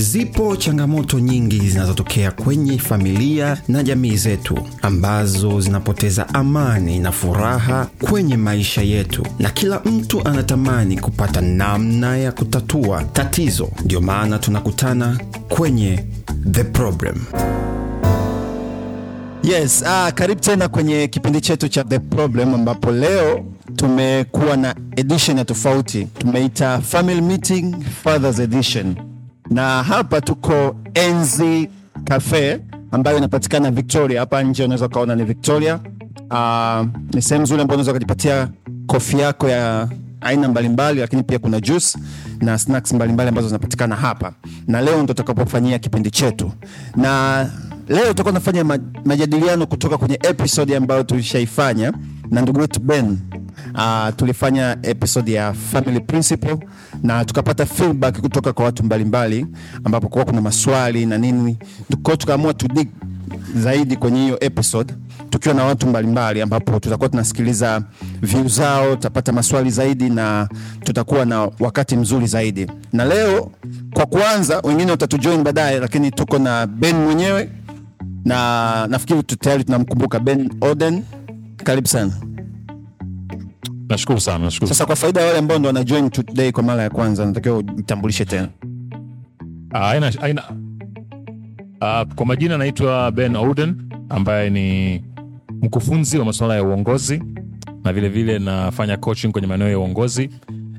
Zipo changamoto nyingi zinazotokea kwenye familia na jamii zetu ambazo zinapoteza amani na furaha kwenye maisha yetu, na kila mtu anatamani kupata namna ya kutatua tatizo. Ndio maana tunakutana kwenye The Problem. Yes, ah, karibu tena kwenye kipindi chetu cha The Problem ambapo leo tumekuwa na edition ya tofauti, tumeita Family Meeting Fathers Edition, na hapa tuko Enzi Cafe ambayo inapatikana Victoria. Hapa nje unaweza ukaona ni Victoria. Uh, ni sehemu nzuri ambayo unaweza ukajipatia kofi yako ya aina mbalimbali, lakini pia kuna juice na snacks mbalimbali ambazo zinapatikana hapa, na leo ndo tutakapofanyia kipindi chetu na leo tutakuwa tunafanya majadiliano kutoka kwenye episode ambayo tulishaifanya na ndugu wetu Ben. Uh, tulifanya episode ya family principle na tukapata feedback kutoka kwa watu mbalimbali ambapo kuwa kuna maswali na nini, kwa tukaamua tu dig zaidi kwenye hiyo episode tukiwa na watu mbalimbali ambapo tutakuwa tunasikiliza view zao, tutapata maswali zaidi na tutakuwa na wakati mzuri zaidi. Na leo kwa kwanza, wengine watatujoin baadaye, lakini tuko na Ben mwenyewe na nafikiri tayari tunamkumbuka Ben Oden. Karibu sana. Nashukuru sana, nashukuru. Sasa kwa faida ya wale ambao ndo wanajoin today kwa mara ya kwanza, natakiwa ujitambulishe tena. Ah, Aina, aina, Uh, kwa majina naitwa Ben Ouden ambaye ni mkufunzi wa masuala ya uongozi na vile vile nafanya coaching kwenye maeneo ya uongozi,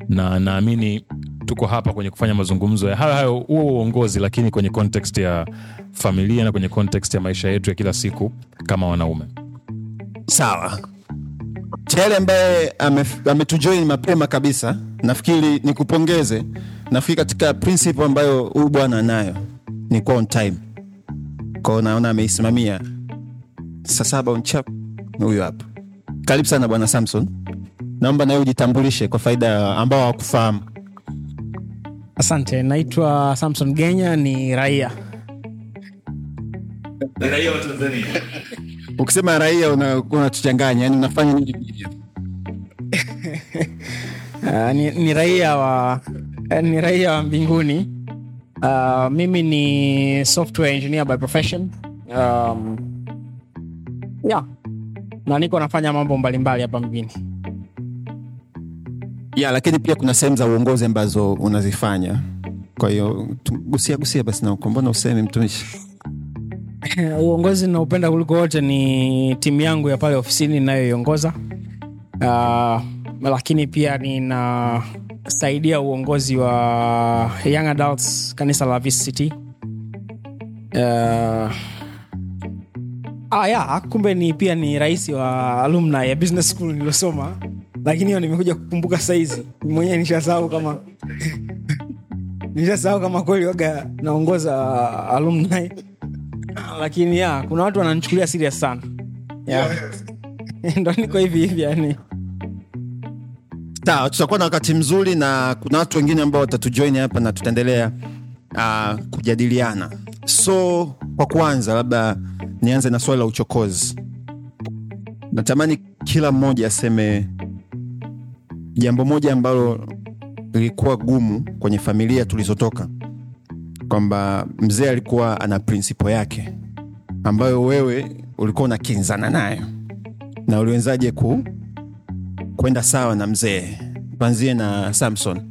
na naamini tuko hapa kwenye kufanya mazungumzo ya hayo hayo huo uongozi, lakini kwenye context ya familia na kwenye context ya maisha yetu ya kila siku kama wanaume. Sawa. Tayari ambaye ame- ametujoin mapema kabisa, nafikiri nikupongeze. Nafikiri katika principle ambayo huyu bwana anayo ni kuwa on time, kwao naona ameisimamia saa saba on chap. Huyu hapa, karibu sana bwana Samson. Naomba nawe ujitambulishe kwa faida ambao hawakufahamu. Asante, naitwa Samson Genya, ni raia. Ukisema raia una- unatuchanganya, yani unafanya nini? Uh, ni, ni raia wa eh, ni raia wa mbinguni. Uh, mimi ni software engineer by profession. Um, yeah. Na niko nafanya mambo mbalimbali hapa mjini. ya lakini pia kuna sehemu za uongozi ambazo unazifanya kwa hiyo gusia gusia basi na mbona usemi mtumishi Uongozi naupenda kuliko wote ni timu yangu ya pale ofisini inayoiongoza. Uh, lakini pia ninasaidia uongozi wa young adults kanisa la VCT. Uh, ah, ya, kumbe ni pia ni rais wa alumni ya business school nilosoma, lakini hiyo nimekuja kukumbuka saizi mwenyewe nishasahau kama nishasahau kama kweli waga naongoza alumni lakini ya kuna watu wananichukulia serious sana. Ndo niko hivi hivi yani. Sawa tutakuwa na wakati mzuri na kuna watu wengine ambao watatujoin hapa na tutaendelea uh, kujadiliana. So kwa kwanza labda nianze na swali la uchokozi. Natamani kila mmoja aseme jambo moja ambalo lilikuwa gumu kwenye familia tulizotoka kwamba mzee alikuwa ana prinsipo yake ambayo wewe ulikuwa unakinzana nayo. Na uliwenzaje ku kwenda sawa na mzee? Tuanzie na samson.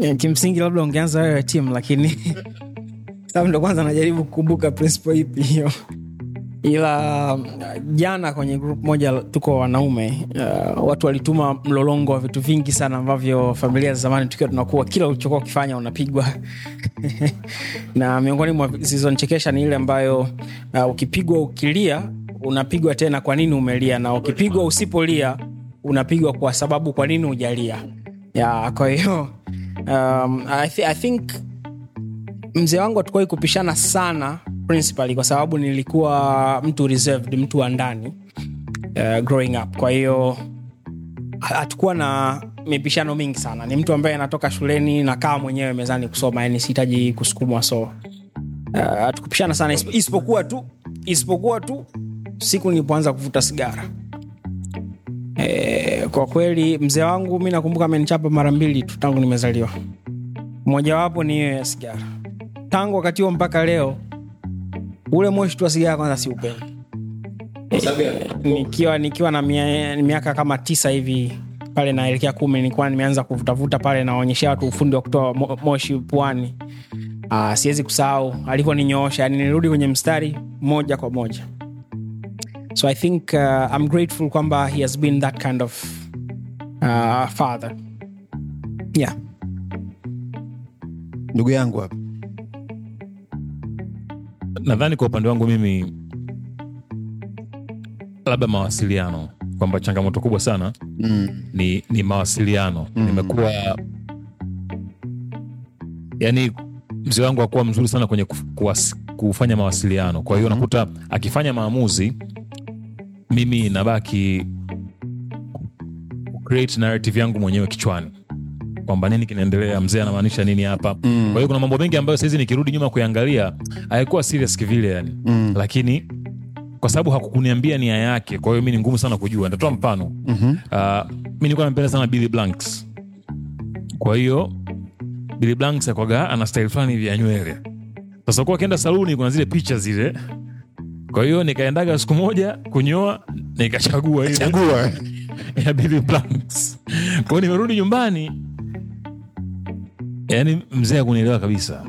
Yeah, kimsingi labda ungeanza wewe tim lakini sababu ndo kwanza najaribu kukumbuka prinsipo ipi hiyo ila jana kwenye grup moja tuko wanaume uh, watu walituma mlolongo wa vitu vingi sana ambavyo familia za zamani tukiwa tunakuwa kila ulichokuwa ukifanya unapigwa. Na miongoni mwa zilizonichekesha ni ile ambayo uh, ukipigwa ukilia unapigwa tena kwa nini umelia na ukipigwa usipolia unapigwa kwa sababu kwa nini ujalia ya kwa hiyo um, I, th- I think mzee wangu hatukuwahi kupishana sana principally kwa sababu nilikuwa mtu reserved mtu wa ndani uh, growing up. Kwa hiyo hatukuwa na mipishano mingi sana. Ni mtu ambaye anatoka shuleni nakaa mwenyewe mezani kusoma yani sihitaji kusukumwa so uh, hatukupishana sana. Isipokuwa tu isipokuwa tu siku nilipoanza kuvuta sigara. E, kwa kweli mzee wangu mi nakumbuka amenichapa mara mbili tu tangu nimezaliwa. Mojawapo ni hiyo ya sigara. Tangu wakati huo mpaka leo ule moshi tu wa sigara kwanza siupendi nikiwa nikiwa na miaka kama tisa hivi pale naelekea kumi nilikuwa nimeanza kuvutavuta pale naonyeshea watu ufundi wa kutoa mo, moshi puani. Uh, siwezi kusahau alivyoninyoosha yani nirudi kwenye mstari moja kwa moja. So i think uh, i'm grateful kwamba he has been that kind of uh, father. Yeah. Ndugu yangu hapa nadhani kwa upande wangu mimi labda mawasiliano kwamba changamoto kubwa sana mm. ni, ni mawasiliano mm. nimekuwa yani mzee wangu akuwa mzuri sana kwenye kuwas, kufanya mawasiliano kwa hiyo mm. nakuta akifanya maamuzi mimi nabaki create narrative yangu mwenyewe kichwani kwamba nini kinaendelea mzee anamaanisha nini hapa Mm. kwa hiyo kuna mambo mengi ambayo sahizi nikirudi nyuma kuyangalia hayakuwa serious kivile yani Mm. lakini kwa sababu hakukuniambia nia yake kwa hiyo mi ni ngumu sana kujua nitatoa mfano Mhm. uh, mi nilikuwa nampenda sana Billy Blanks kwa hiyo Billy Blanks akwaga ana style fulani hivi ya nywele sasa kuwa akienda saluni kuna zile picha zile kwa hiyo nikaendaga siku moja kunyoa nikachagua ile ya Billy Blanks. Kwa hiyo nimerudi nyumbani, yani mzee akunielewa kabisa,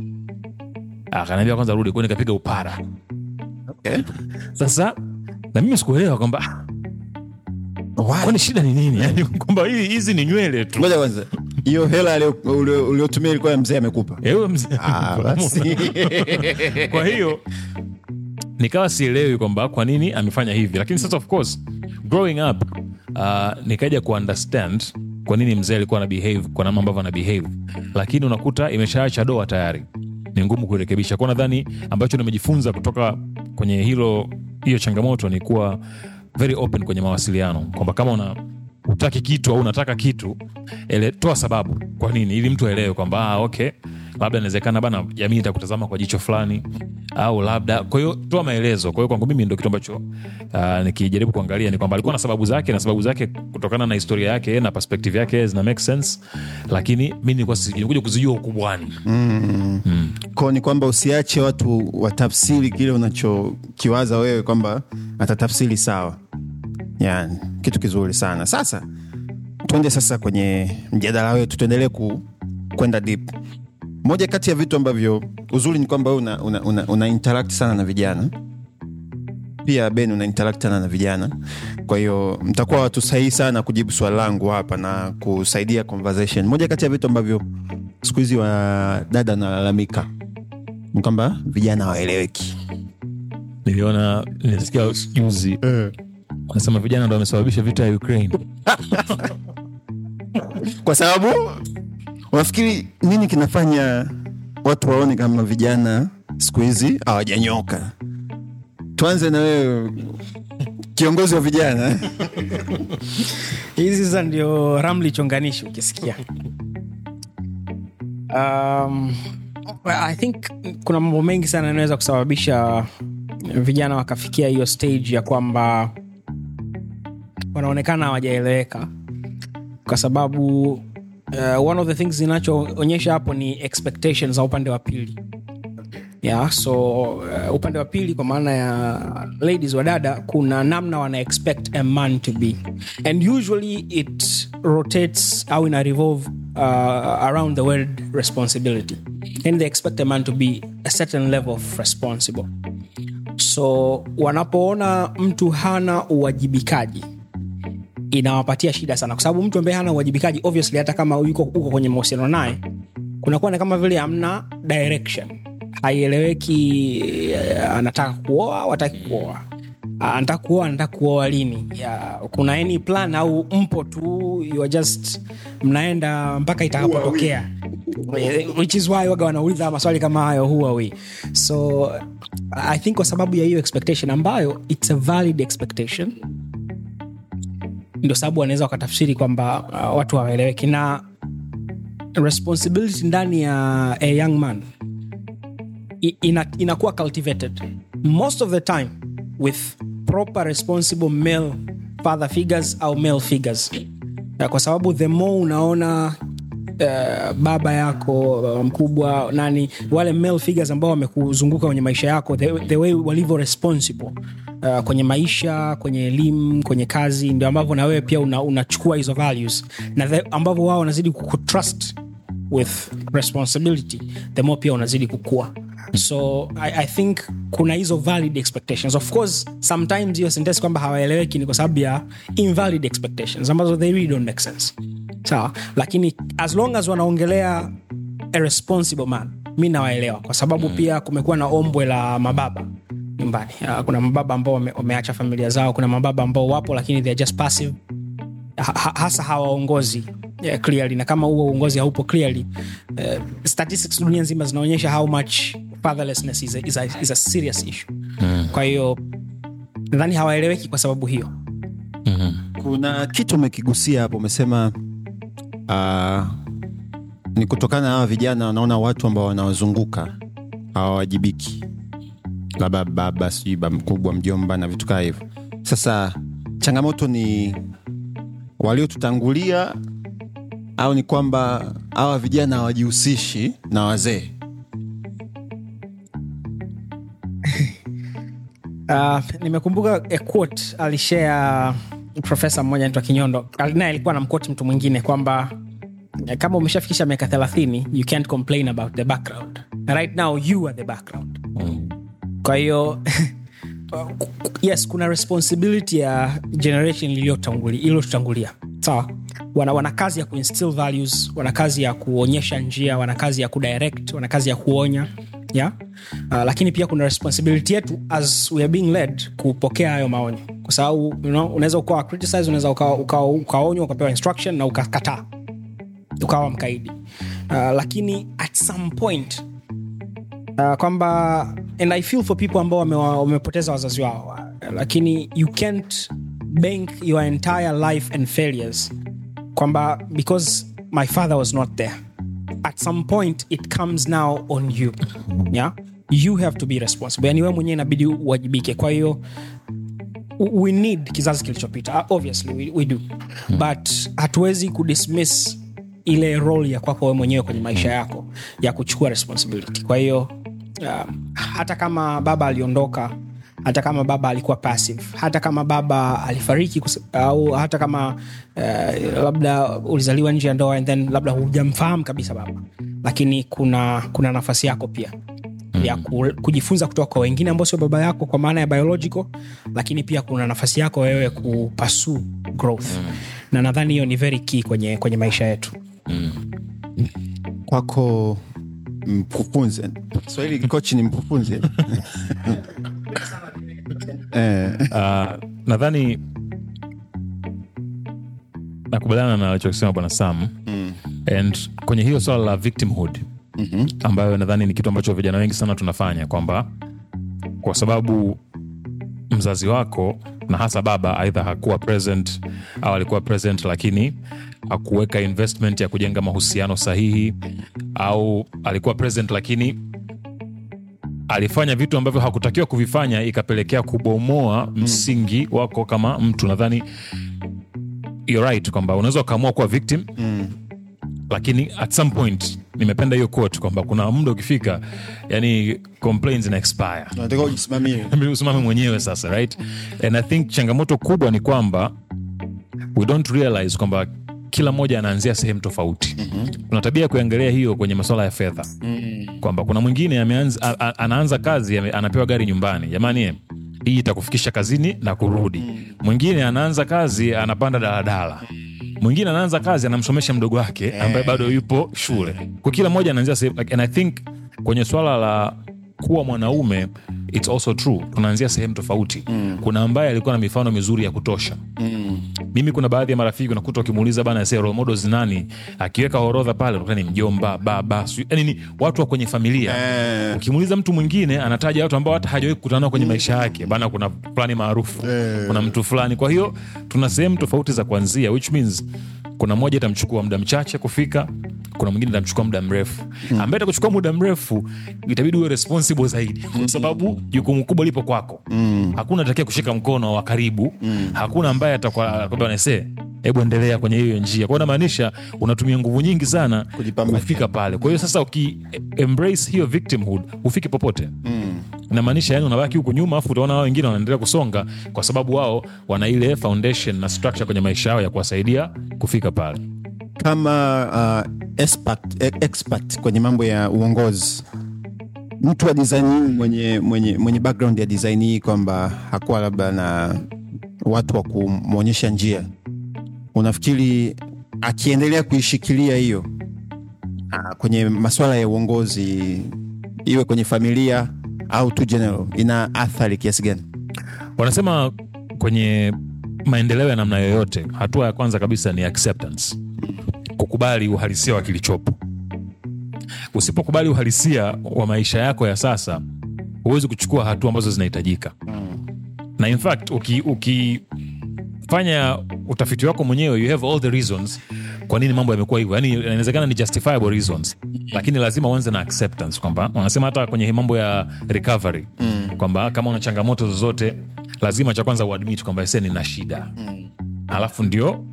akaniambia kwanza rudi, kwani kapiga upara. okay. Sasa na mimi sikuelewa kwamba ah, kwani shida ni nini, yani kwamba hizi ni nywele tu. ngoja kwanza. Hiyo hela uliotumia ilikuwa ya mzee amekupa? Eh, mzee Ah, kwa hiyo nikawa sielewi kwamba kwa nini amefanya hivi. Lakini sasa of course growing up uh, nikaja kuunderstand kwa nini mzee alikuwa ana behave kwa namna ambavyo ana behave. Lakini unakuta imeshaacha doa tayari. Ni ngumu kuirekebisha. Kwa nadhani ambacho nimejifunza kutoka kwenye hilo hiyo changamoto ni kuwa very open kwenye mawasiliano. Kwamba kama una utaki kitu au unataka kitu ele, toa sababu. Kwa nini? Ili mtu aelewe kwamba ah, okay labda inawezekana bana jamii itakutazama kwa jicho fulani au labda kwa hiyo toa maelezo. Kwa hiyo kwangu mimi ndo kitu ambacho uh, nikijaribu kuangalia ni kwamba alikuwa na sababu zake na sababu zake kutokana na historia yake na perspective yake zina make sense lakini mi nilikuwa nilikuja kuzijua ukubwani ko ni kwamba usiache watu watafsiri kile unachokiwaza wewe kwamba atatafsiri sawa. Yani kitu kizuri sana. Sasa tuende sasa kwenye mjadala wetu tuendelee ku, kwenda deep moja kati ya vitu ambavyo uzuri ni kwamba una, una, una, una interact sana na vijana. Pia ben una interact sana na vijana. Kwa hiyo mtakuwa watu sahihi sana kujibu swali langu hapa na kusaidia conversation. Moja kati ya vitu ambavyo siku hizi wa dada analalamika ni kwamba vijana hawaeleweki. Niliona nilisikia juzi wanasema vijana ndo wamesababisha vita ya ukraine. Kwa sababu unafikiri nini kinafanya watu waone kama vijana siku hizi hawajanyoka? Tuanze na wewe kiongozi wa vijana. Hizi sasa ndio ramli chonganishi ukisikia. Um, i think kuna mambo mengi sana yanaweza kusababisha vijana wakafikia hiyo stage ya kwamba wanaonekana hawajaeleweka kwa sababu uh, one of the things zinachoonyesha hapo ni expectations za upande wa pili. Yeah, so uh, upande wa pili kwa maana ya ladies wa dada kuna namna wana expect a man to be. And usually it rotates au ina revolve uh, around the word responsibility. And they expect a man to be a certain level of responsible. So wanapoona mtu hana uwajibikaji inawapatia shida sana. Kwa sababu mtu ambaye hana uwajibikaji obviously hata kama yuko uko kwenye mahusiano naye kunakuwa na kama vile hamna direction. Haieleweki eh, anataka kuoa wataki kuoa. Ah, anataka kuoa anataka kuoa lini? Ya, kuna any plan au mpo tu you are just mnaenda mpaka itakapotokea. Eh, which is why waga wanauliza maswali kama hayo we? So i think kwa sababu ya hiyo expectation ambayo it's a valid expectation ndio sababu wanaweza wakatafsiri kwamba uh, watu hawaeleweki. Na responsibility ndani ya a young man ina, inakuwa cultivated most of the time with proper responsible male father figures au male figures. Kwa sababu the more unaona uh, baba yako uh, mkubwa nani wale male figures ambao wamekuzunguka kwenye maisha yako the, the way walivyo responsible uh, kwenye maisha kwenye elimu kwenye kazi ndio ambavyo na wewe pia una- unachukua hizo values na ambavyo wao wanazidi kutrust with responsibility the more pia unazidi kukua. So I, i think kuna hizo valid expectations. Of course sometimes hiyo sentesi kwamba hawaeleweki ni kwa sababu ya invalid expectations ambazo they really don't make sense. Sawa? Lakini as long as wanaongelea a responsible man mi nawaelewa kwa sababu mm. pia kumekuwa na ombwe la mababa nyumbani. Uh, kuna mababa ambao wameacha familia zao kuna mababa ambao wapo lakini they're just passive. Ha, ha- hasa hawaongozi yeah, clearly. Na kama huo uongozi haupo clearly uh, statistics dunia nzima zinaonyesha how much fatherlessness is a, is a, is a serious issue. Mm. kwa hiyo nadhani hawaeleweki kwa sababu hiyo. Kuna kitu umekigusia hapo umesema uh, ni kutokana na hawa vijana wanaona watu ambao wanawazunguka hawawajibiki labda baba sijui ba mkubwa mjomba na vitu kaa hivyo. Sasa changamoto ni waliotutangulia au ni kwamba hawa vijana hawajihusishi na wazee? Uh, nimekumbuka a alishea profesa mmoja naitwa kinyondo. Naye alikuwa namkoti mtu mwingine kwamba eh, kama umeshafikisha miaka 30 you can't complain about the background. Right now you are the background kwa hiyo yes kuna responsibility ya generation iliyotutangulia sawa? Wana, wana kazi ya kuinstill values wana kazi ya kuonyesha njia wana kazi ya kudirect wana kazi ya kuonya yeah? uh, lakini pia kuna responsibility yetu as we are being led kupokea hayo maonyo. Kwa sababu you know, unaweza ukawa criticize unaweza ukaonywa uka, ukaonywa ukapewa instruction na ukakataa. Ukawa mkaidi. Uh, lakini at some point uh, kwamba and i feel for people ambao wamepoteza wazazi wao. Lakini you can't bank your entire life and failures kwamba because my father was not there. At some point it comes now on you. Yeah? You have to be responsible. Yani wewe mwenyewe inabidi uwajibike. Kwa hiyo we need kizazi kilichopita. Uh, obviously we, we do. But hatuwezi kudismiss ile role ya kwako wewe mwenyewe kwenye maisha yako ya kuchukua responsibility. Kwa hiyo um, hata kama baba aliondoka hata kama baba alikuwa passive hata kama baba alifariki kus- au hata kama uh, labda ulizaliwa nje ya ndoa and then labda hujamfahamu kabisa baba. Lakini kuna kuna nafasi yako pia ya kujifunza kutoka kwa wengine ambao sio baba yako kwa maana ya biological lakini pia kuna nafasi yako wewe kupasu growth. Na nadhani hiyo ni very key kwenye, kwenye maisha yetu. Kwako mkufunzi Kiswahili kochi ni mkufunzi eh, uh, nadhani nakubaliana na alichokisema bwana sam mm. and kwenye hiyo swala la victimhood mm-hmm. ambayo nadhani ni kitu ambacho vijana wengi sana tunafanya kwamba kwa sababu mzazi wako na hasa baba aidha hakuwa present au alikuwa present lakini hakuweka investment ya kujenga mahusiano sahihi au alikuwa present lakini alifanya vitu ambavyo hakutakiwa kuvifanya ikapelekea kubomoa msingi wako kama mtu. Nadhani you're right kwamba unaweza ukaamua kuwa victim mm. lakini at some point nimependa hiyo quote kwamba kuna muda ukifika yani complaints na expire. Usimame mwenyewe sasa right? And i think changamoto kubwa ni kwamba we don't realize kwamba kila mmoja anaanzia sehemu tofauti. Mm-hmm. kuna tabia ya kuangalia hiyo kwenye masuala ya fedha. Mm. kwamba kuna mwingine ameanza, a, a, anaanza kazi ame, anapewa gari nyumbani. Jamani hii itakufikisha kazini na kurudi. Mwingine anaanza kazi anapanda daladala. Mwingine anaanza kazi anamsomesha mdogo wake ambaye bado yupo shule. Kwa kila mmoja anaanzia sehemu and i think kwenye swala la kuwa mwanaume its also true tunaanzia sehemu tofauti mm. kuna ambaye alikuwa na mifano mizuri ya kutosha mm. mimi kuna baadhi ya marafiki unakuta ukimuuliza bana se role models nani akiweka orodha pale unakuta ni mjomba baba yani ni watu wa kwenye familia Eh. ukimuuliza mtu mwingine anataja watu ambao hata hajawahi kukutana kwenye mm. maisha yake bana kuna fulani maarufu kuna mtu fulani kwa hiyo tuna sehemu tofauti za kuanzia which means kuna mmoja itamchukua muda mchache kufika kuna mwingine itamchukua muda mrefu. Ambaye itakuchukua muda mrefu itabidi uwe responsible zaidi kwa sababu jukumu kubwa lipo kwako. Hakuna atakia kushika mkono wa karibu. Hakuna ambaye atakwambia nese hebu endelea kwenye hiyo njia. Kwao namaanisha unatumia nguvu nyingi sana kufika pale. Kwa hiyo sasa uki embrace hiyo victimhood hufiki popote inamaanisha yani unabaki huku nyuma afu utaona wao wengine wanaendelea kusonga kwa sababu wao wana ile foundation na structure kwenye maisha yao ya kuwasaidia kufika pale. Kama uh, expert, expert kwenye mambo ya uongozi mtu wa design hii mwenye, mwenye, mwenye background ya design hii kwamba hakuwa labda na watu wa kumwonyesha njia unafikiri akiendelea kuishikilia hiyo ah, kwenye maswala ya uongozi iwe kwenye familia au tu general? Ina athari kiasi gani? Wanasema kwenye maendeleo ya namna yoyote hatua ya kwanza kabisa ni acceptance. Kukubali uhalisia wa kilichopo. Usipokubali uhalisia wa maisha yako ya sasa huwezi kuchukua hatua ambazo zinahitajika. Na in fact uki, ukifanya utafiti wako mwenyewe you have all the reasons kwa nini mambo yamekuwa hivyo. Yani inawezekana ni justifiable reasons lakini lazima uanze na acceptance kwamba wanasema hata kwenye mambo ya recovery mm. kwamba kama una changamoto zozote lazima cha kwanza uadmit kwamba se nina shida mm. alafu ndio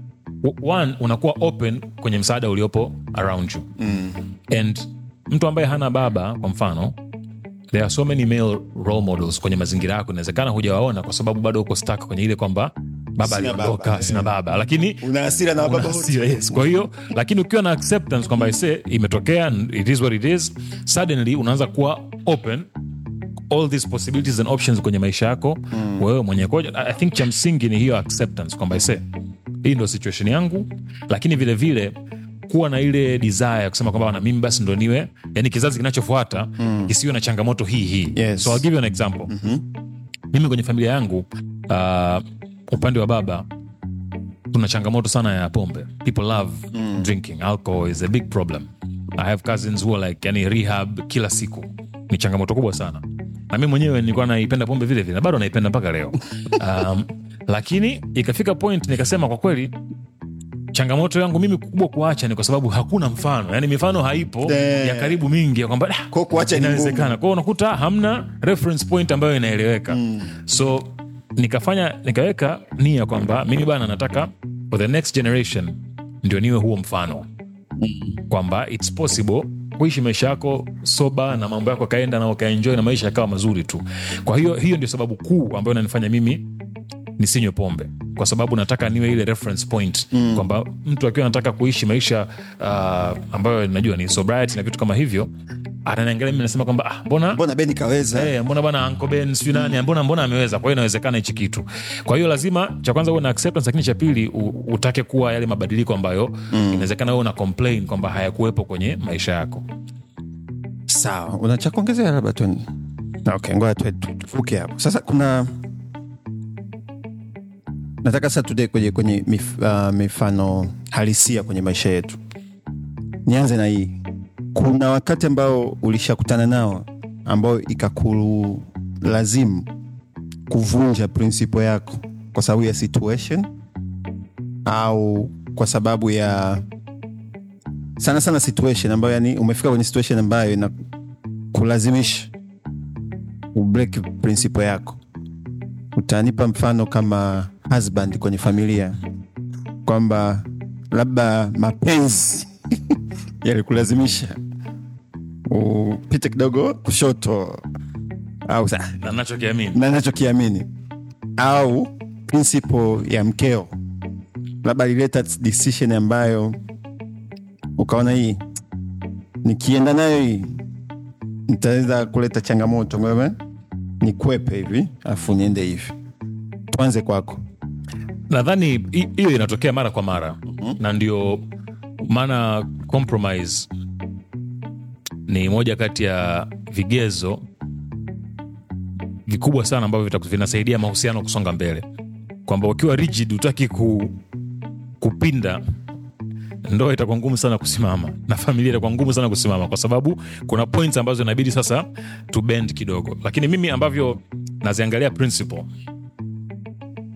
one unakuwa open kwenye msaada uliopo around you mm. and mtu ambaye hana baba kwa mfano there are so many male role models kwenye mazingira yako inawezekana hujawaona kwa sababu bado uko stuck kwenye ile kwamba baba aliondoka sina baba lakini una hasira na baba wote. yes. kwa hiyo lakini ukiwa na acceptance kwamba ise imetokea it is what it is suddenly unaanza kuwa open all these possibilities and options kwenye maisha yako mm. wewe mwenye koja i think cha msingi ni hiyo acceptance kwamba ise hii ndo situation yangu lakini vile vile kuwa na ile desire ya kusema kwamba na mimi basi ndo niwe yani kizazi kinachofuata mm. kisiwe na changamoto hii hii Yes. so I'll give you an example mm-hmm. mimi kwenye familia yangu uh, upande wa baba tuna changamoto sana ya pombe. People love mm. drinking. Alcohol is a big problem. I have cousins who are like yani rehab kila siku. Ni changamoto kubwa sana. Na mi mwenyewe nilikuwa naipenda pombe vile vile na bado naipenda mpaka leo. Um, lakini ikafika point nikasema kwa kweli changamoto yangu mimi kubwa kuacha ni kwa sababu hakuna mfano. Yani mifano haipo Eh. ya karibu mingi ya kwamba "Ah, Kwa kuacha inawezekana. Kwao unakuta hamna reference point ambayo inaeleweka. Mm. so nikafanya nikaweka nia kwamba mimi bana nataka for the next generation ndio niwe huo mfano. Kwamba its possible kuishi maisha yako soba na mambo yako akaenda na ukaenjoi na maisha yakawa mazuri tu. Kwa hiyo hiyo ndio sababu kuu ambayo nanifanya mimi nisinywe pombe. Kwa sababu nataka niwe ile reference point mm. kwamba mtu akiwa anataka kuishi maisha uh, ambayo najua ni sobriety na vitu kama hivyo ananiangalia mimi nasema kwamba ah, mbona mbona Ben kaweza? Eh, mbona bana Uncle Ben sijui nani mbona mbona ameweza? Kwa hiyo inawezekana hichi kitu. Kwa hiyo lazima cha kwanza uwe na acceptance lakini cha pili utake kuwa yale mabadiliko ambayo mm. inawezekana wewe una complain kwamba hayakuwepo kwenye maisha yako. Sawa. Una cha kuongezea labda tu? Okay, ngoja tu- tu- tuvuke hapo. Sasa kuna nataka sasa tude kwenye, kwenye mif, uh, mifano halisia kwenye maisha yetu. Nianze na hii kuna wakati ambao ulishakutana nao ambao ikakulazimu kuvunja prinsipo yako kwa sababu ya situation au kwa sababu ya sana sana situation ambayo yani umefika kwenye situation ambayo ina kulazimisha ubreak prinsipo yako. Utanipa mfano kama husband kwenye familia kwamba labda mapenzi yalikulazimisha. Upite kidogo kushoto au sa- na nachokiamini au prinsipo ya mkeo. Labda alileta decision ambayo ukaona hii nikienda nayo hii nitaweza kuleta changamoto. Ngome nikwepe hivi alafu niende hivi. Tuanze kwako. Nadhani hiyo inatokea mara kwa mara. Mm-hmm. na ndio maana compromise ni moja kati ya vigezo vikubwa sana ambavyo vinasaidia mahusiano kusonga mbele. Kwamba ukiwa rigid utaki ku, kupinda ndoa itakuwa ngumu sana kusimama na familia itakuwa ngumu sana kusimama kwa sababu kuna points ambazo inabidi sasa to bend kidogo. Lakini mimi ambavyo naziangalia principle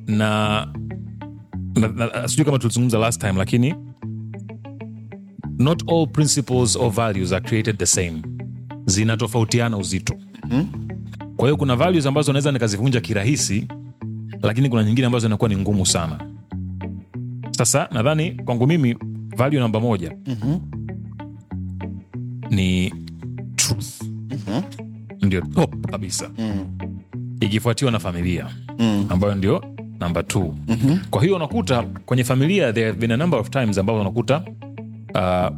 na na- na- sijui kama tulizungumza last time lakini not all principles or values are created the same. Zinatofautiana uzito. Kwa hiyo kuna values ambazo naweza nikazivunja kirahisi lakini kuna nyingine ambazo inakuwa ni ngumu sana. Sasa nadhani kwangu mimi value namba moja ni truth. Ndio top kabisa. Ikifuatiwa na familia ambayo ndio namba t kwa hiyo unakuta kwenye familia there have been a number of times ambazo unakuta uh,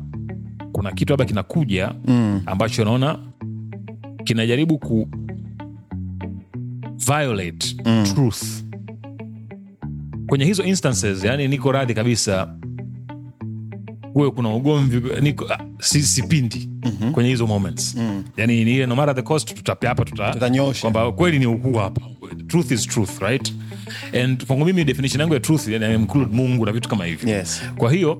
kuna kitu labda kinakuja ambacho naona kinajaribu ku violate truth. Kwenye hizo instances yani niko radhi kabisa huwe kuna ugomvi niko ah, si, sipindi kwenye hizo moments. Yani ni ile no matter the cost tutapia hapa tuta Tutanyosha. kwamba kweli ni ukuu hapa. Truth is truth right and kwangu mimi definition yangu ya truth yani, include mungu na vitu kama hivyo Yes. kwa hiyo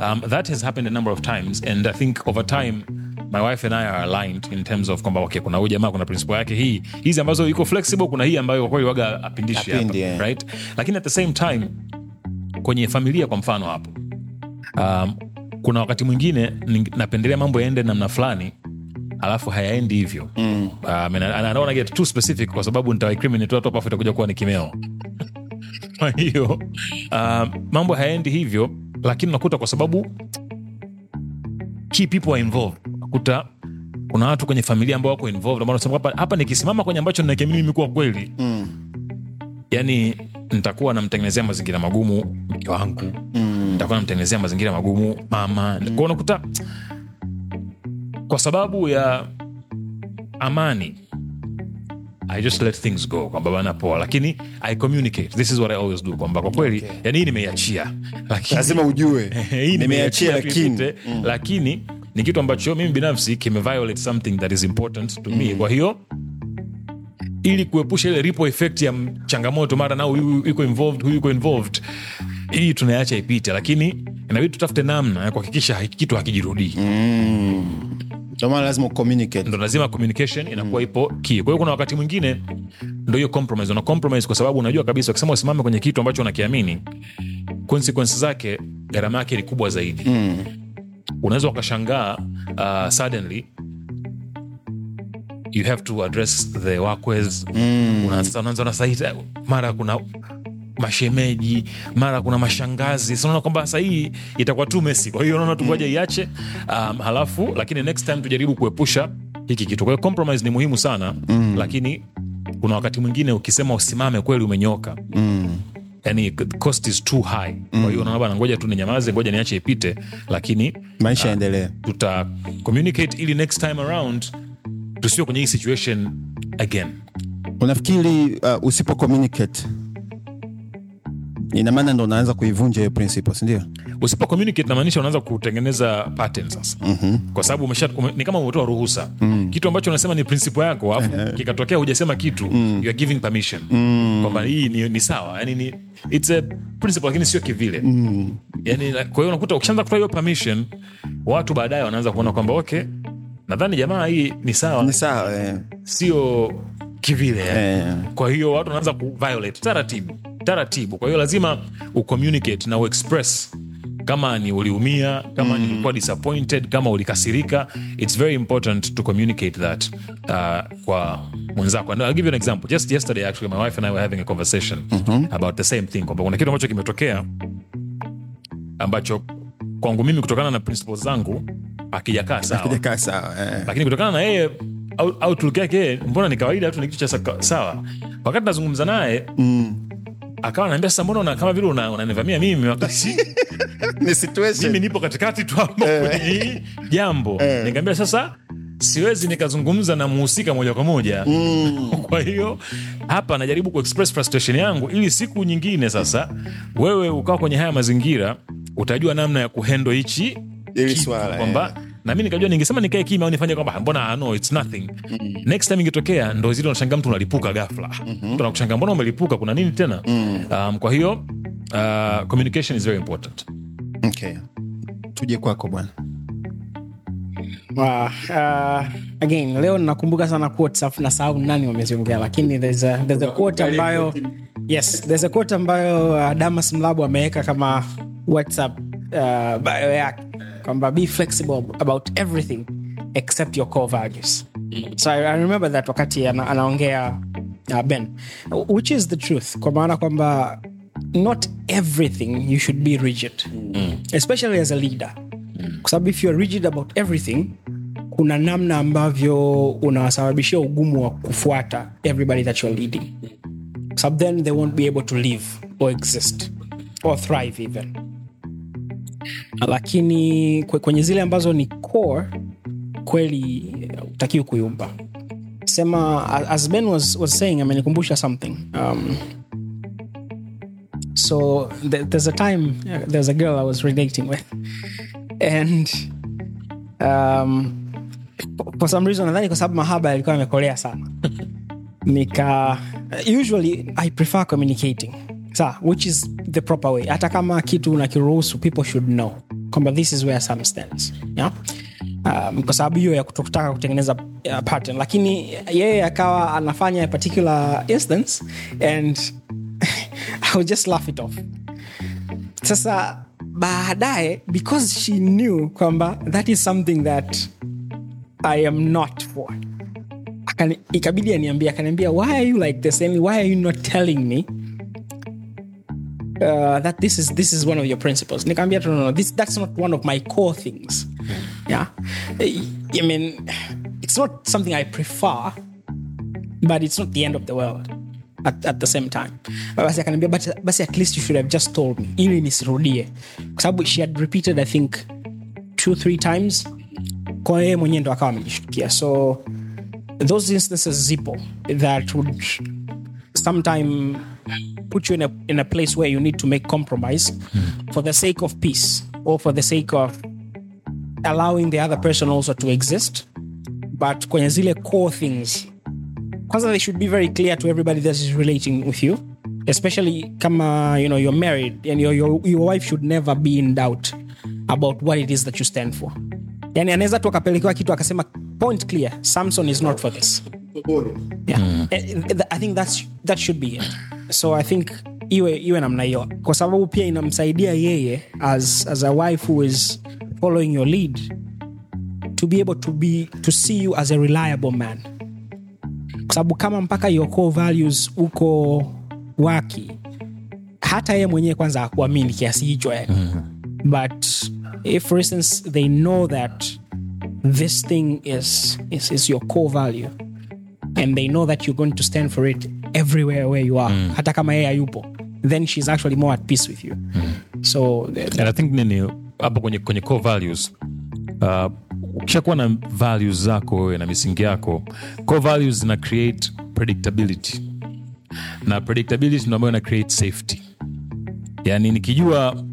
um, that has happened a number of times and i think over time my wife and i are aligned in terms of kwamba okay, kuna huyu jamaa kuna principle yake hii hizi ambazo iko flexible kuna hii ambayo kwa kweli waga apindishi hapa eh. right lakini at the same time kwenye familia kwa mfano hapo um, kuna wakati mwingine napendelea mambo yaende namna fulani alafu hayaendi hivyo mm. um, and I, and I don't wanna get too specific kwa sababu nitawaicriminate watu hapo afu itakuja kuwa ni kimeo kwa hiyo uh, mambo hayaendi hivyo lakini unakuta kwa sababu key people are involved unakuta kuna watu kwenye familia ambao wako involved ambao wanasema hapa, hapa nikisimama kwenye ambacho ninakiamini mimi kuwa kweli mm. yani nitakuwa namtengenezea mazingira magumu mke wangu mm. nitakuwa namtengenezea mazingira magumu mama mm. kwa unakuta kwa sababu ya amani I just let things go kwamba bana poa. Lakini i communicate. This is what i always do kwamba kwa kweli okay. yani hii nimeiachia lakini lazima ujue. Hii nimeiachia lakini. mm. lakini ni kitu ambacho mimi binafsi kimeviolate something that is important to me. Kwa hiyo ili kuepusha ile ripple effect ya changamoto mara nao huyu yuko involved huyu yuko involved hii tunaacha ipite. Lakini inabidi tutafute namna ya kuhakikisha kitu hakijirudii ndio maana lazima ucommunicate. Ndo lazima communication inakuwa ipo key. Kwa hiyo kuna wakati mwingine ndo hiyo compromise. Una compromise kwa sababu unajua kabisa ukisema usimame kwenye kitu ambacho unakiamini consequences zake gharama yake ni kubwa zaidi. Mm. unaweza ukashangaa uh, suddenly you have to address the workways mm. unaanza unaanza unasaita mara kuna mashemeji mara kuna mashangazi. Sinaona kwamba sahii itakuwa tu mesi kwa hiyo naona tungoja iache. Um, halafu lakini next time tujaribu kuepusha hiki kitu. Kwa hiyo compromise ni muhimu sana mm. lakini kuna wakati mwingine ukisema usimame kweli umenyoka. Mm. Yani cost is too high. Kwa hiyo unaona bana ngoja tu ninyamaze ngoja niache ipite lakini maisha yaendelee. tuta communicate ili next time around tusiwe kwenye hii situation again. Unafikiri uh, usipo communicate ina maana ndo unaanza kuivunja hiyo principle sindio usipo communicate namaanisha unaanza kutengeneza pattern sasa mm-hmm. kwa sababu umesha ume, ni kama umetoa ruhusa mm. kitu ambacho unasema ni principle yako alafu kikatokea hujasema kitu mm. you are giving permission mm. kwamba hii ni, ni sawa yani ni it's a principle lakini sio kivile mm. yani kwa hiyo unakuta ukishaanza kutoa hiyo permission watu baadaye wanaanza kuona kwamba okay nadhani jamaa hii ni sawa ni sawa eh. sio kivile Eh. kwa hiyo watu wanaanza kuviolate taratibu taratibu kwa hiyo lazima ucommunicate na uexpress kama ni uliumia kama mm. nilikuwa disappointed kama ulikasirika its very important to communicate that uh, kwa mwenzako and I'll give you an example just yesterday actually my wife and I were having a conversation mm-hmm. about the same thing kwamba kuna kitu ambacho kimetokea ambacho kwangu mimi kutokana na principles zangu akijakaa sawa sawa eh. lakini kutokana na yeye au- outlook yake mbona ni kawaida tu ni kitu cha sawa wakati nazungumza naye mm. Akawa naambia sasa mbona una- kama vile una- mimi wakati mimi nipo katikati tu hapo. Kwenye hii jambo. Nikaambia sasa siwezi nikazungumza na mhusika moja kwa moja. Mm. kwa hiyo hapa najaribu kuexpress frustration yangu ili siku nyingine sasa wewe ukawa kwenye haya mazingira utajua namna ya kuhendo hichi kwamba kwamba na mi nikajua ningesema nikae kimya au nifanye kwamba mbona no, it's nothing. Next time ingetokea ndo zile unashangaa mtu unalipuka gafla mtu anakushanga mbona umelipuka? Kuna nini tena? Um, kwa hiyo uh, communication is very important. Okay. tuje kwako bwana. Wow. Uh, again leo nakumbuka sana quotes afu nasahau nani wameziongea lakini there's a, there's a quote ambayo yes there's a quote ambayo uh, damas mlabu ameweka kama whatsapp uh, bio yake kwamba be flexible about everything except your core values. So I, I remember that wakati ana, anaongea uh, ben which is the truth kwa maana kwamba not everything you should be rigid especially as a leader. Kwa sababu if youare rigid about everything kuna namna ambavyo unawasababishia ugumu wa kufuata everybody that youare leading. Sababu then they won't be able to live or exist or thrive even lakini kwenye zile ambazo ni core kweli utakiwe kuyumba. Sema as ben was, was saying amenikumbusha something. Um, so th- there's a time there's a girl i was relating with. And um, for some reason nadhani kwa sababu mahaba yalikuwa yamekolea sana. Nika usually i prefer communicating sa which is the proper way. Hata kama kitu unakiruhusu people should know kwamba this is where some stands yeah? um, kwa sababu hiyo ya kutotaka kutengeneza uh, pattern. Lakini yeye akawa anafanya a particular instance and i just laugh it off. Sasa baadaye because she knew kwamba that is something that i am not for ikabidi aniambia akaniambia why are you like this? And why are you not telling me uh, that this is this is one of your principles. Nikaambia no, no, no, this, that's not one of my core things. Yeah? I mean it's not something i prefer but it's not the end of the world at, at the same time. Basi akaniambia "But- basi at least you should have just told me. Ili nisirudie. Kwa sababu she had repeated i think two three times. Kwa yeye mwenyewe ndo akawa amejishtukia. So those instances zipo that would sometime put you in a, in a place where you need to make compromise hmm. for the sake of peace or for the sake of allowing the other person also to exist. But kwenye zile core things kwanza they should be very clear to everybody that is relating with you especially kama you know you're married and your, your, your wife should never be in doubt about what it is that you stand for. Yani anaweza tu akapelekewa kitu akasema point clear samson is not for this yeah. Mm. th- i think that's, that should be it. So i think iwe, iwe namna hiyo. Kwa sababu pia inamsaidia yeye as, as a wife who is following your lead to be able to be to see you as a reliable man. Kwa sababu kama mpaka your core values uko waki hata yeye mwenyewe kwanza akuamini kiasi hicho yani but if for instance they know that this thing is, is, is your core value and they know that you're going to stand for it everywhere where you are. Hata kama yeye hayupo then she's actually more at peace with you. So th- and i think nini hapo kwenye, kwenye core values uh, ukishakuwa na values zako wewe na misingi yako core values zina create predictability. Na predictability ndio ambayo ina create safety. Yani nikijua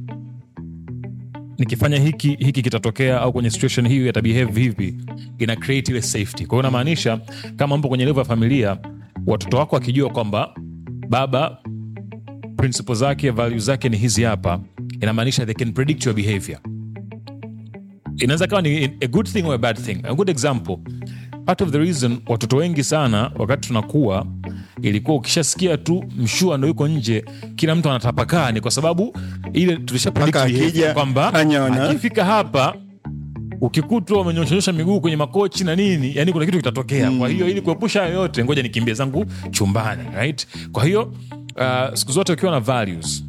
nikifanya hiki hiki kitatokea au kwenye situation hii yatabehave hivi ina create ile safety. Kwa hiyo inamaanisha kama mpo kwenye level ya familia watoto wako wakijua kwamba baba principle zake value zake ni hizi hapa inamaanisha they can predict your behavior. Inaweza kawa ni a good thing or a bad thing. A good example part of the reason watoto wengi sana wakati tunakuwa ilikuwa ukishasikia tu mshua ndo yuko nje kila mtu anatapakani, kwa sababu ile tulisha predict Mpaka behavior akija, kwamba akifika hapa ukikutwa umenyoshaonyosha miguu kwenye makochi na nini yani kuna kitu kitatokea. Kwa hiyo ili kuepusha hayo yote ngoja nikimbie zangu chumbani right? Kwa hiyo uh, siku zote ukiwa na values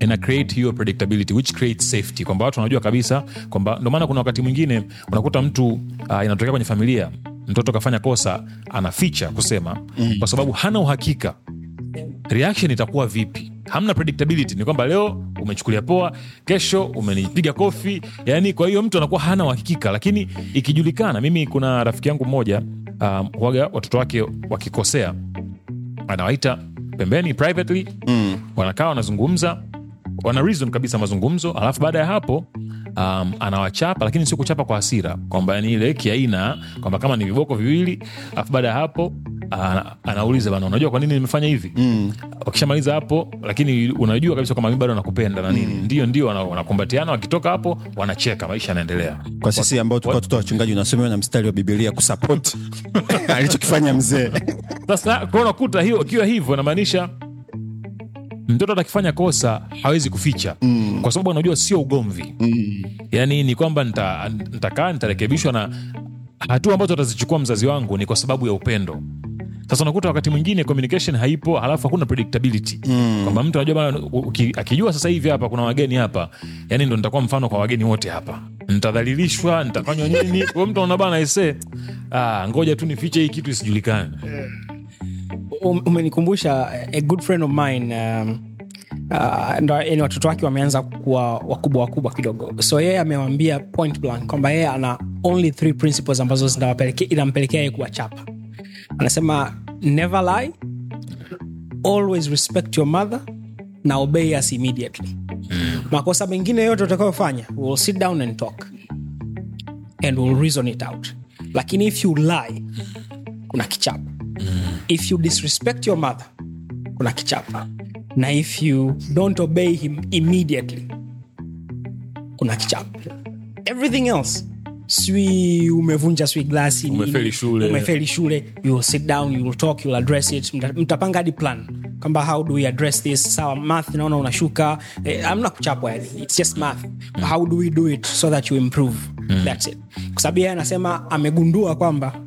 ina create hiyo predictability which creates safety kwamba watu wanajua kabisa kwamba ndio maana kuna wakati mwingine unakuta mtu uh, inatokea kwenye familia mtoto kafanya kosa anaficha kusema mm. kwa sababu hana uhakika. Reaction itakuwa vipi? Hamna predictability. Ni kwamba leo umechukulia poa kesho umenipiga kofi. Yani kwa hiyo mtu anakuwa hana uhakika. Lakini ikijulikana mimi kuna rafiki yangu mmoja um, waga watoto wake wakikosea. Anawaita pembeni privately. Mm. wanakaa wanazungumza. Wana reason kabisa mazungumzo. Alafu baada ya hapo um, anawachapa lakini sio kuchapa kwa hasira kwamba ni ile kiaina kwamba kama ni viboko viwili alafu baada ya hapo ana, anauliza bana unajua kwa nini nimefanya hivi mm. wakishamaliza hapo lakini unajua kabisa kwamba mimi bado nakupenda na nini mm. ndio ndio wanakumbatiana wakitoka hapo wanacheka maisha yanaendelea kwa sisi ambao tulikuwa watoto wachungaji unasomewa na mstari wa Biblia kusapoti alichokifanya mzee sasa kwa unakuta hiyo ikiwa hivyo inamaanisha mtoto atakifanya kosa hawezi kuficha. Mm. kwa sababu anajua sio ugomvi. Mm. yani ni kwamba nita- nitakaa nitarekebishwa na hatua ambazo atazichukua mzazi wangu ni kwa sababu ya upendo. Sasa unakuta wakati mwingine communication haipo halafu hakuna predictability. Mm. kwamba mtu anajua bana akijua sasa hivi hapa kuna wageni hapa yani ndo nitakuwa mfano kwa wageni wote hapa. Nitadhalilishwa nitafanywa nini? Mtu anaona bana ise ah, ngoja tu nifiche hii kitu isijulikane. Um- umenikumbusha a good friend of mine um, uh, ndo yani watoto wake wameanza kuwa wakubwa wakubwa kidogo. So yeye amewambia point blank kwamba yeye ana only three principles ambazo inampelekea ye kuwachapa anasema never lie always respect your mother na obey us immediately. Makosa mengine yote utakayofanya we'll sit down and talk. And we'll reason it out. Lakini if you lie kuna kichapo if you disrespect your mother kuna kichapa. Na if you don't obey him immediately kuna kichapa. Everything else swi umevunja swi glasi Umefeli shule. umefeli shule you will sit down you will talk you will address it. Mta- mtapanga hadi plan kwamba how do we address this? Sawa math naona unashuka. Eh, amna kuchapwa yani it's just math. How do we do it so that you improve? That's it. Kwa sababu yeye anasema amegundua kwamba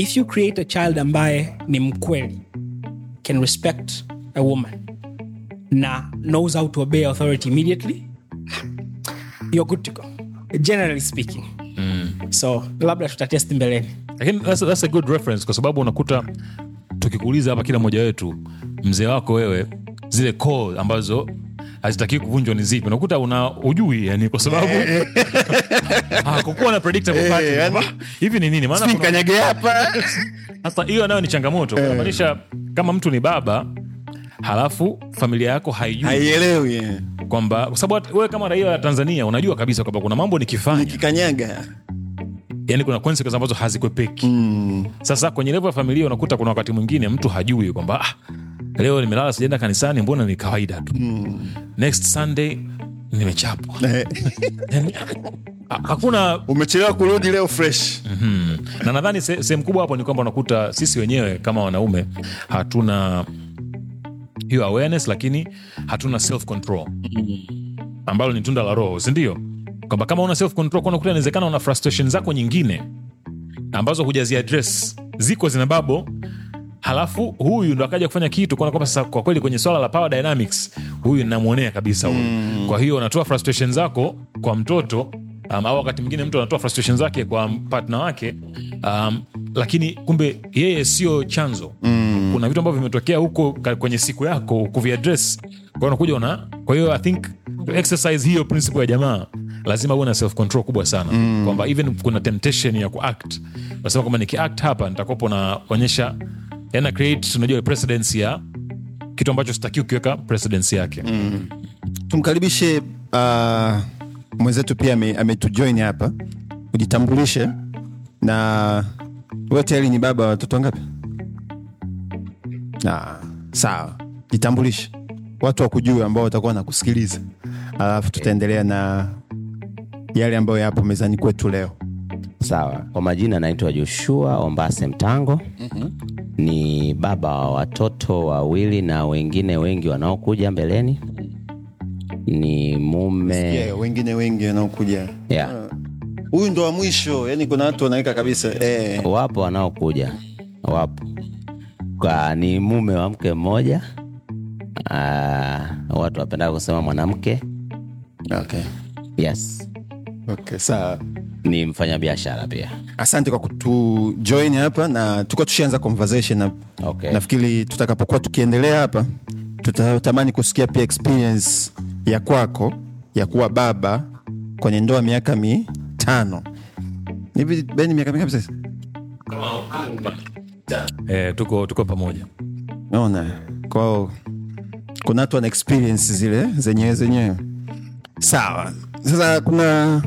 if you create a child ambaye ni mkweli can respect a woman na knows how to obey authority immediately you're good to go generally speaking. So labda tutatest mbeleni. Lakini that's, that's a good reference kwa sababu unakuta tukikuuliza hapa kila mmoja wetu mzee wako wewe zile call ambazo hazitakii kuvunjwa ni zipi. Unakuta una ujui yani kwa sababu hakukuwa na predictable pattern. hivi ni nini? Maana kanyage hapa. Sasa hiyo nayo ni changamoto. Kunamaanisha kama mtu ni baba halafu familia yako haijui haielewi eh. kwamba kwa sababu wewe kama raia wa tanzania unajua kabisa kwamba kuna mambo nikifanya. Kikanyaga yani kuna consequences ambazo hazikwepeki. Mm. sasa kwenye levo ya familia unakuta kuna wakati mwingine mtu hajui kwamba ah, leo nimelala sijaenda kanisani mbona ni kawaida tu. Mm. next sunday nimechapwa. Hakuna umechelewa kurudi leo fresh. Mm. na nadhani se- sehemu kubwa hapo ni kwamba unakuta sisi wenyewe kama wanaume hatuna hiyo awareness lakini hatuna self control ambalo ni tunda la roho sindio kwamba kama una self control kwa unakuta inawezekana una frustration zako nyingine ambazo hujazi address. Ziko zina babo halafu huyu ndo akaja kufanya kitu kuona kwamba sasa kwa kweli kwenye swala la power dynamics huyu namwonea kabisa huyu mm. kwa hiyo unatoa frustration zako kwa mtoto um, au wakati mwingine mtu anatoa frustration zake kwa partner wake um, lakini kumbe yeye sio chanzo mm. kuna vitu ambavyo vimetokea huko kwenye siku yako kuviaddress kwa hiyo unakuja una kwa hiyo i think to exercise hiyo principle ya jamaa lazima uwe na self control kubwa sana mm. kwamba even kuna temptation ya kuact unasema kwamba nikiact hapa nitakopo naonyesha yana create unajua presidency ya kitu ambacho sitakiwi ukiweka presidency yake. Mm. tumkaribishe uh, mwenzetu pia ame- ametujoin hapa. Ujitambulishe na wewe tayari ni baba watoto wangapi? Ah, sawa. Jitambulishe. Watu wakujue ambao watakuwa nakusikiliza alafu tutaendelea na yale ambayo yapo mezani kwetu leo Sawa, kwa majina anaitwa Joshua Ombase Mtango. mm-hmm. Ni baba wa watoto wawili na wengine wengi wanaokuja mbeleni. Ni mume Sikia, wengine wengi wanaokuja yeah. huyu ndo wa mwisho yani kuna watu wanaweka kabisa eh. Wapo wanaokuja, wapo kwa, ni mume wa mke mmoja. Uh, watu wapenda kusema mwanamke. okay. Yes, Okay, sawa ni mfanyabiashara pia. asante kwa kutujoin hapa na tukuwa tushaanza conversation hapa. Okay. nafikiri tutakapokuwa tukiendelea hapa tutatamani kusikia pia experience ya kwako ya kuwa baba kwenye ndoa miaka mitano. Hivi beni miaka mingapi sasa? Eh, tuko, tuko pamoja. Naona kwao kuna watu wana experience zile zenyewe zenyewe. Sawa. Sasa kuna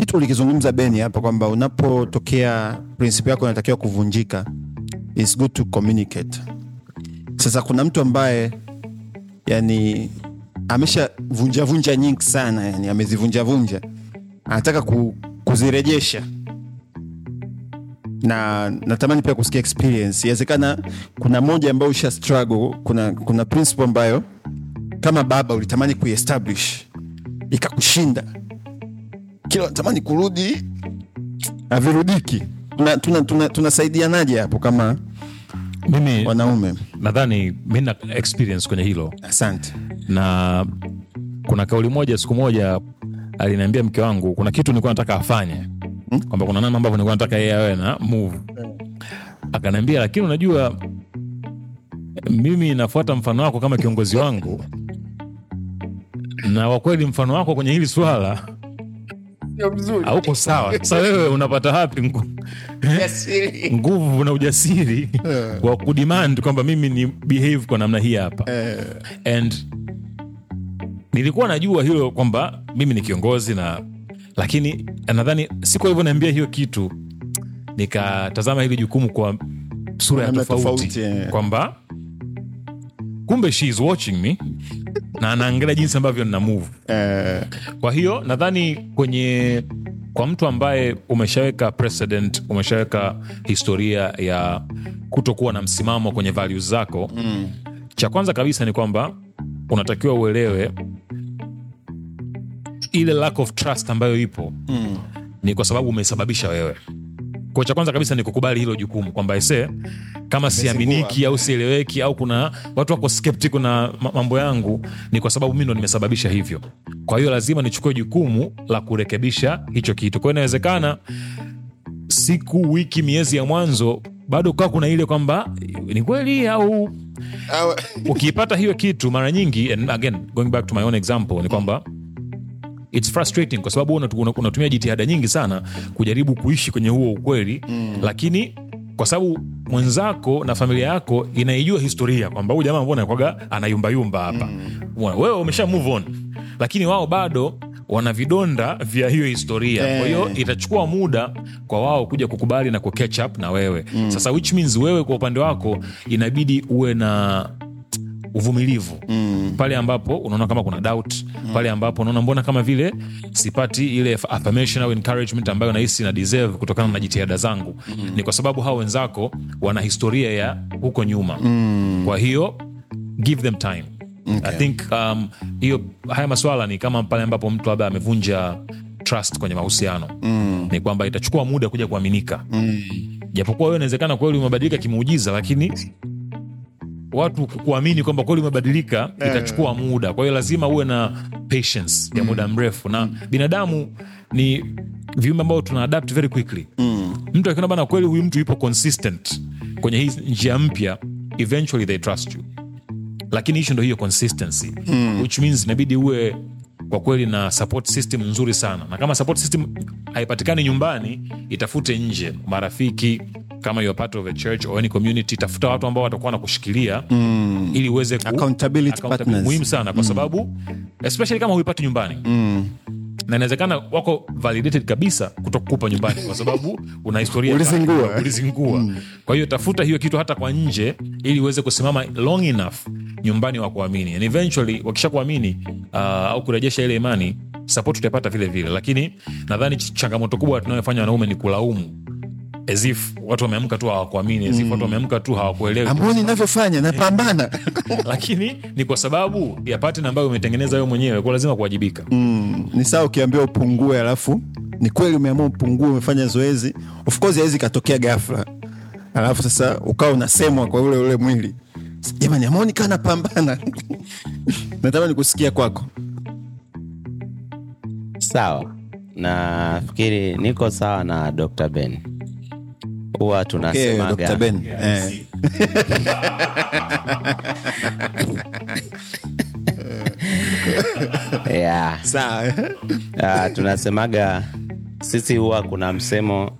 kitu ulikizungumza beni hapa kwamba unapotokea prinsipi yako inatakiwa kuvunjika its good to communicate. Sasa kuna mtu ambaye yani amesha vunjavunja nyingi sana yani amezivunjavunja anataka ku, kuzirejesha. Na natamani pia kusikia experience. Inawezekana kuna moja ambayo usha struggle kuna, kuna principle ambayo kama baba ulitamani kuiestablish ikakushinda kila natamani kurudi. Avirudiki. tunasaidianaje tuna, tuna tuna hapo kama mimi wanaume? nadhani mi na experience kwenye hilo. Asante. Na kuna kauli moja siku moja aliniambia mke wangu kuna kitu nilikuwa nataka afanye. Kwamba kuna namna ambavyo nilikuwa nataka yeye awe na move. Akaniambia lakini unajua mimi nafuata mfano wako kama kiongozi wangu. Na kwa kweli mfano wako kwenye hili swala hauko sawa. Sasa wewe unapata hapi nguvu na ujasiri wa kudemand kwamba mimi ni behave kwa namna hii hapa. And nilikuwa najua hilo kwamba mimi ni kiongozi na lakini nadhani siku alivyoniambia hiyo kitu nikatazama hili jukumu kwa sura ya tofauti tofauti, eh. kwamba kumbe she is watching me na anaangalia jinsi ambavyo nina move eh, kwa hiyo nadhani kwenye kwa mtu ambaye umeshaweka precedent umeshaweka historia ya kutokuwa na msimamo kwenye values zako mm. cha kwanza kabisa ni kwamba unatakiwa uelewe ile lack of trust ambayo ipo mm. ni kwa sababu umesababisha wewe kwa cha kwanza kabisa ni kukubali hilo jukumu kwamba ese kama siaminiki au sieleweki au kuna watu wako skeptical na mambo yangu ni kwa sababu mi ndo nimesababisha hivyo. Kwa hiyo lazima nichukue jukumu la kurekebisha hicho kitu. Kwa hiyo inawezekana siku wiki miezi ya mwanzo bado ukawa kuna ile kwamba ni kweli au ukiipata hiyo kitu mara nyingi and again going back to my own example ni kwamba its frustrating kwa sababu unatumia jitihada nyingi sana kujaribu kuishi kwenye huo ukweli mm. lakini kwa sababu mwenzako na familia yako inaijua historia kwamba huyu jamaa mbona kwaga anayumbayumba hapa. Mm. wewe umesha move on. Lakini wao bado wana vidonda vya hiyo historia. Kwa hiyo itachukua muda kwa wao kuja kukubali na ku up na wewe. Mm. sasa which means wewe kwa upande wako inabidi uwe na uvumilivu mm. pale ambapo unaona kama kuna doubt mm. pale ambapo unaona mbona kama vile sipati ile affirmation au encouragement ambayo nahisi na deserve kutokana na jitihada zangu mm. ni kwa sababu hao wenzako wana historia ya huko nyuma mm. kwa hiyo give them time okay. i think um, hiyo haya maswala ni kama pale ambapo mtu labda amevunja trust kwenye mahusiano mm. ni kwamba itachukua muda kuja kuaminika mm. japokuwa wewe inawezekana kweli umebadilika kimuujiza lakini watu kuamini kwamba kweli umebadilika itachukua muda. Kwa hiyo lazima uwe na patience ya muda mrefu. Na binadamu ni viumbe ambao tuna adapt very quickly. Mtu akiona bana kweli huyu mtu yupo consistent kwenye hii njia mpya eventually they trust you. Lakini hicho ndo hiyo consistency. Which means inabidi uwe kwa kweli na support system nzuri sana. Na kama support system haipatikani nyumbani itafute nje. Marafiki kama you're part of a church or any community tafuta watu ambao watakuwa na kushikilia mm. ili uweze ku, Accountability partners. muhimu sana kwa sababu especially kama huipati nyumbani. Mm. Na inawezekana wako validated kabisa kutokukupa nyumbani kwa sababu una historia Ulizingua. kali, ulizingua kwa hiyo tafuta hiyo kitu hata kwa nje ili uweze kusimama long enough nyumbani wa kuamini. And eventually wakishakuamini uh, au kurejesha ile imani sapoti utapata vile vile. Lakini nadhani changamoto kubwa tunayofanya wanaume ni kulaumu as if watu wameamka tu hawakuamini as if watu wameamka tu hawakuelewi. Amboni navyofanya napambana. Lakini ni kwa sababu ya pattern ambayo umetengeneza wewe mwenyewe kwa lazima kuwajibika. Ni sawa ukiambiwa upungue alafu ni kweli umeamua upungue umefanya zoezi. Of course hawezi katokea ghafla. Alafu sasa ukawa unasemwa kwa ule ule mwili. Jamani amoni kaa napambana natamani kusikia kwako. Sawa. Nafikiri niko sawa na dr ben huwa okay, tunasemaga. Ben. Eh. yeah. Ah, tunasemaga sisi huwa kuna msemo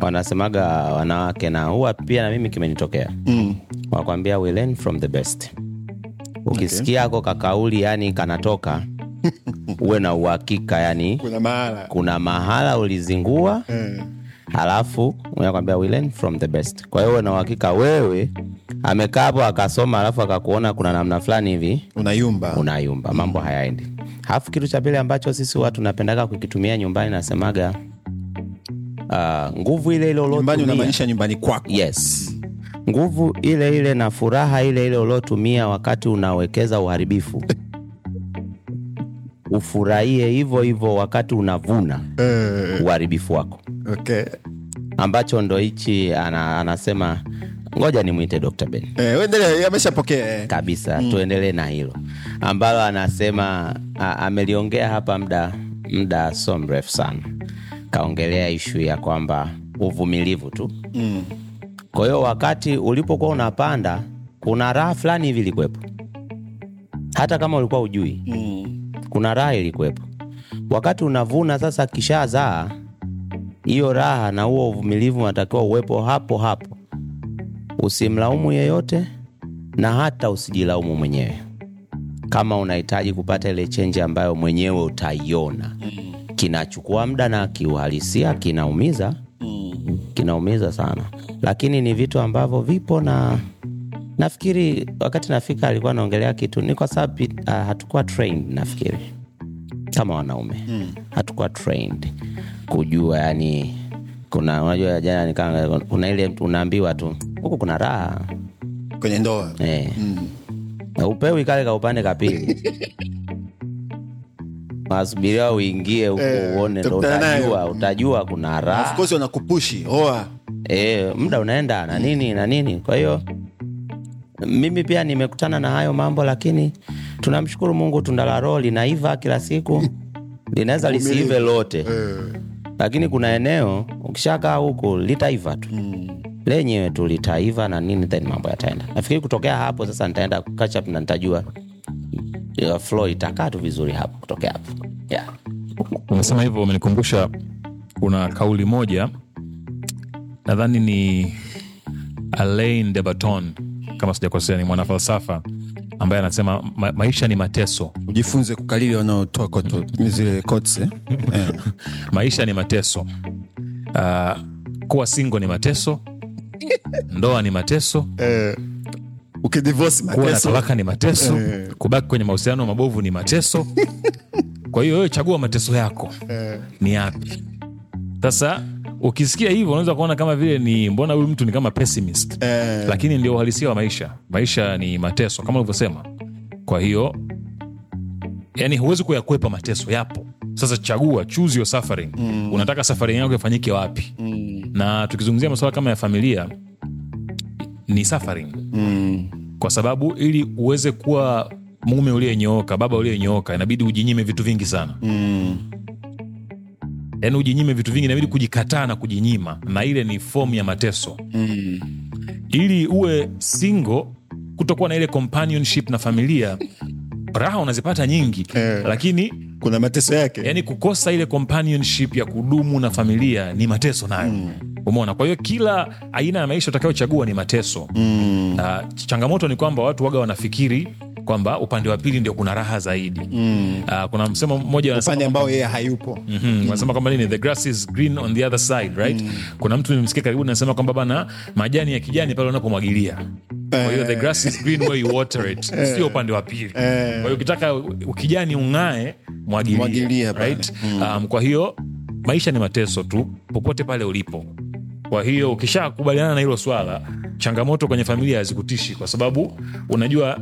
wanasemaga wanawake na huwa pia na mimi kimenitokea mm. wakwambia we learn from the best ukisikia ako kakauli yani kanatoka uwe na uhakika yani kuna mahala kuna mahala ulizingua halafu unakwambia we learn from the best. Kwa hiyo na uhakika wewe amekaa hapo akasoma alafu akakuona kuna namna fulani hivi unayumba. unayumba mambo hayaendi. Halafu kitu cha pili ambacho sisi watu tunapendaga kukitumia nyumbani nasemaga uh, nguvu ile ile uliotumia unamaanisha nyumbani kwako. Yes. Nguvu ile ile na furaha ile ile uliotumia wakati unawekeza uharibifu. Ufurahie hivyo hivyo wakati unavuna uharibifu wako okay. ambacho ndo hichi ana, anasema ngoja nimwite dr ben Eh, endelea, ameshapokea eh. kabisa mm. tuendelee na hilo ambalo anasema a, ameliongea hapa muda muda so mrefu sana kaongelea ishu ya kwamba uvumilivu tu mm. kwa hiyo wakati ulipokuwa unapanda kuna raha fulani hivi ilikuwepo hata kama ulikuwa ujui mm. kuna raha ilikuwepo wakati unavuna sasa kishazaa hiyo raha na huo uvumilivu unatakiwa uwepo hapo hapo. Usimlaumu yeyote na hata usijilaumu mwenyewe. Kama unahitaji kupata ile chenji ambayo mwenyewe utaiona. Kinachukua muda na kiuhalisia kinaumiza. Kinaumiza sana. Lakini ni vitu ambavyo vipo na nafikiri wakati nafika alikuwa anaongelea kitu. Ni kwa sababu uh, hatukuwa trained nafikiri kama wanaume. Mm. hatukuwa trained kujua yani kuna unajua jana nikaa kuna ile unaambiwa tu huku kuna raha. Kwenye ndoa. Eh. na upewi kale ka upande kapili nasubiria uingie huku Eh, uone ndo utajua utajua kuna of raha course wanakupushi oa. E, muda unaenda na nini na nini. Kwa hiyo mimi pia nimekutana na hayo mambo lakini tunamshukuru mungu tunda la roho linaiva kila siku. Linaweza lisiive lote. Lakini kuna eneo ukishakaa huku litaiva tu. Lenyewe tu litaiva na nini then mambo yataenda. Nafikiri kutokea hapo sasa nitaenda catch up na nitajua uh, flow itakaa tu vizuri hapo kutokea hapo. Yeah. umesema hivyo umenikumbusha kuna kauli moja nadhani ni alain de baton kama sijakosea ni mwanafalsafa ambaye anasema ma- maisha ni mateso. Ujifunze kukalili wanaotoa koto zile kotse eh? Eh. maisha ni mateso. Uh, kuwa singo ni mateso. Ndoa ni mateso. Ukidivorce kuwa na talaka ni mateso. Kubaki kwenye mahusiano mabovu ni mateso. Kwa hiyo wewe chagua mateso yako. Ni yapi? Sasa ukisikia hivyo unaweza kuona kama vile ni mbona huyu mtu ni kama pessimist Eh. lakini ndio uhalisia wa maisha maisha ni mateso kama ulivyosema kwa hiyo yani huwezi kuyakwepa mateso yapo sasa chagua choose your suffering mm. unataka suffering yako ifanyike wapi mm. na tukizungumzia masuala kama ya familia ni suffering Mm. kwa sababu ili uweze kuwa mume uliyenyooka baba uliyenyooka inabidi ujinyime vitu vingi sana Mm. Yaani ujinyime vitu vingi inabidi kujikataa na kujinyima na ile ni fomu ya mateso Mm. ili uwe single kutokuwa na ile companionship na familia raha unazipata nyingi Eh. lakini kuna mateso yake yani kukosa ile companionship ya kudumu na familia ni mateso nayo mm. umeona kwa hiyo kila aina ya maisha utakayochagua ni mateso mm. Na changamoto ni kwamba watu waga wanafikiri kwamba upande wa pili ndio kuna raha zaidi. Mm. uh, kuna msemo mmoja ambao yeye hayupo. Mhm, wanasema kwamba nini? The grass is green on the other side right? Kuna mtu nimsikia karibuni anasema kwamba bana majani ya kijani pale unapomwagilia kwa hiyo the grass is green where you water it. Sio upande wa pili. Kwa hiyo ukitaka ukijani ung'ae mwagilia, right? mm. um, kwa hiyo maisha ni mateso tu popote pale ulipo. Kwa hiyo ukishakubaliana na hilo swala changamoto kwenye familia hazikutishi kwa sababu unajua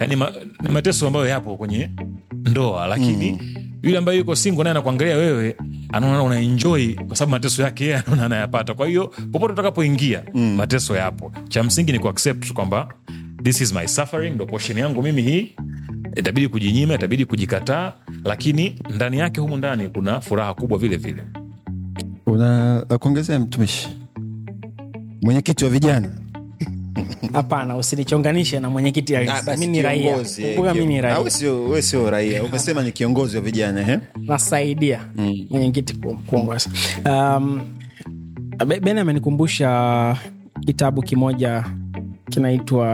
yani ma, ni mateso ambayo yapo kwenye ndoa lakini mm. yule ambaye yuko singo naye anakuangalia wewe anaona unaenjoi kwa sababu mateso yake yeye anaona anayapata. Kwa hiyo popote utakapoingia mm. mateso yapo. Cha msingi ni kuaccept kwamba this is my suffering ndo portion yangu mimi hii. Itabidi kujinyima itabidi kujikataa lakini ndani yake humu ndani kuna furaha kubwa vile vile. Una la kuongezea mtumishi. Mwenyekiti wa vijana hapana usinichonganishe na mwenyekiti halisi. mi ni raia. kumbuka mi ni raia. we sio? Raia. Umesema ni kiongozi wa vijana he? nasaidia mwenyekiti ku- kuongoza. Um, ben amenikumbusha kitabu kimoja kinaitwa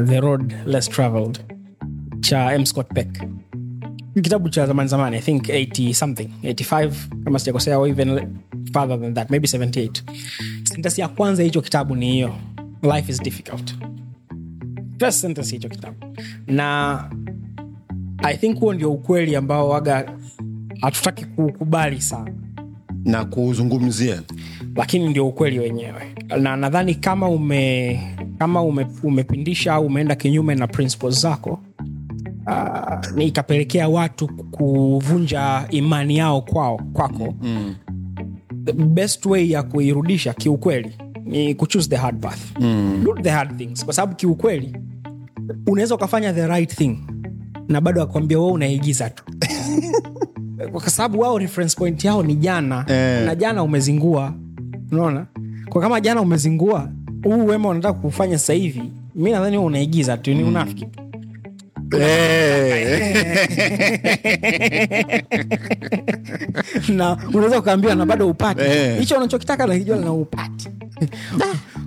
uh, the road less traveled cha m. Scott peck. Kitabu cha zamani zamani i think 80 something 85 kama sijakosea or even farther than that maybe 78 sentence ya kwanza hicho kitabu ni hiyo life is difficult. First sentence hicho kitabu. Na i think huo ndio ukweli ambao waga hatutaki kuukubali sana. Na kuuzungumzia, lakini ndio ukweli wenyewe. Na nadhani kama ume kama ume, umepindisha au umeenda kinyume na principles zako uh, ni ikapelekea watu kuvunja imani yao kwao kwako. Mm. the best way ya kuirudisha kiukweli ni kuchoose the hard path. Do the hard things. Kwa sababu kiukweli unaweza ukafanya the right thing na bado akwambia we unaigiza tu. Kwa sababu wao reference point yao ni jana Eh. na jana umezingua. Unaona? Kwa kama jana umezingua huu wema unataka kufanya sasa hivi mi nadhani unaigiza tu ni unafiki. Na unaweza ukaambiwa na bado upati. Eh. hicho unachokitaka nakijua na upati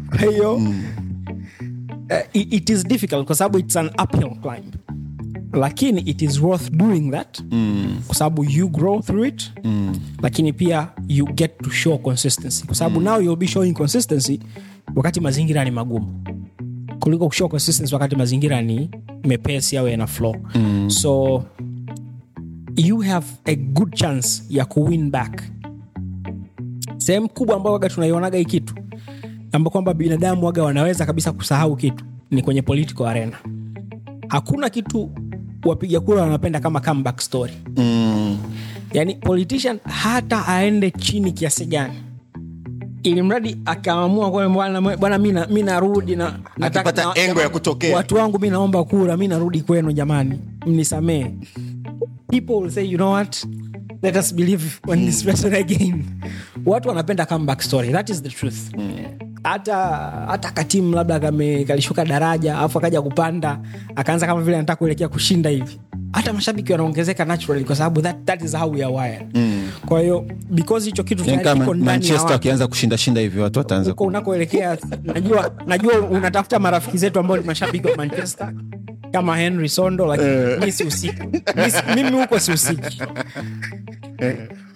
kwa hiyo eh, it, it is difficult kwa sababu it's an uphill climb lakini it is worth doing that mm. kwa sababu you grow through it mm. lakini pia you get to show consistency kwa sababu mm. now you'll be showing consistency wakati mazingira ni magumu kuliko kushow consistency wakati mazingira ni mepesi au yana flow mm. so you have a good chance ya kuwin back sehemu kubwa ambayo waga tunaionaga hii kitu ambao kwamba binadamu waga wanaweza kabisa kusahau kitu ni kwenye political arena. Hakuna kitu wapiga kura wanapenda kama comeback story. Mm. yani politician hata aende chini kiasi gani. Ili mradi akaamua bwana mi narudi na Akipata engo ya kutokea. watu wangu mi naomba kura mi narudi kwenu jamani mnisamee people will say you know what? Let us believe on this person again. Watu wanapenda comeback story. That is the truth hata hata katimu labda kame- kalishuka daraja alafu akaja kupanda akaanza kama vile anataka kuelekea kushinda hivi. Hata mashabiki wanaongezeka naturally kwa sababu that, that is how we are wired. Kwa hiyo because hicho kitu Yaani tayari kiko ndani ya manchester akianza kushinda shinda hivi watu wataanza huko unakoelekea najua najua unatafuta marafiki zetu ambao ni mashabiki wa manchester. Kama henry sondo lakini mi sihusiki Mi mimi huko sihusiki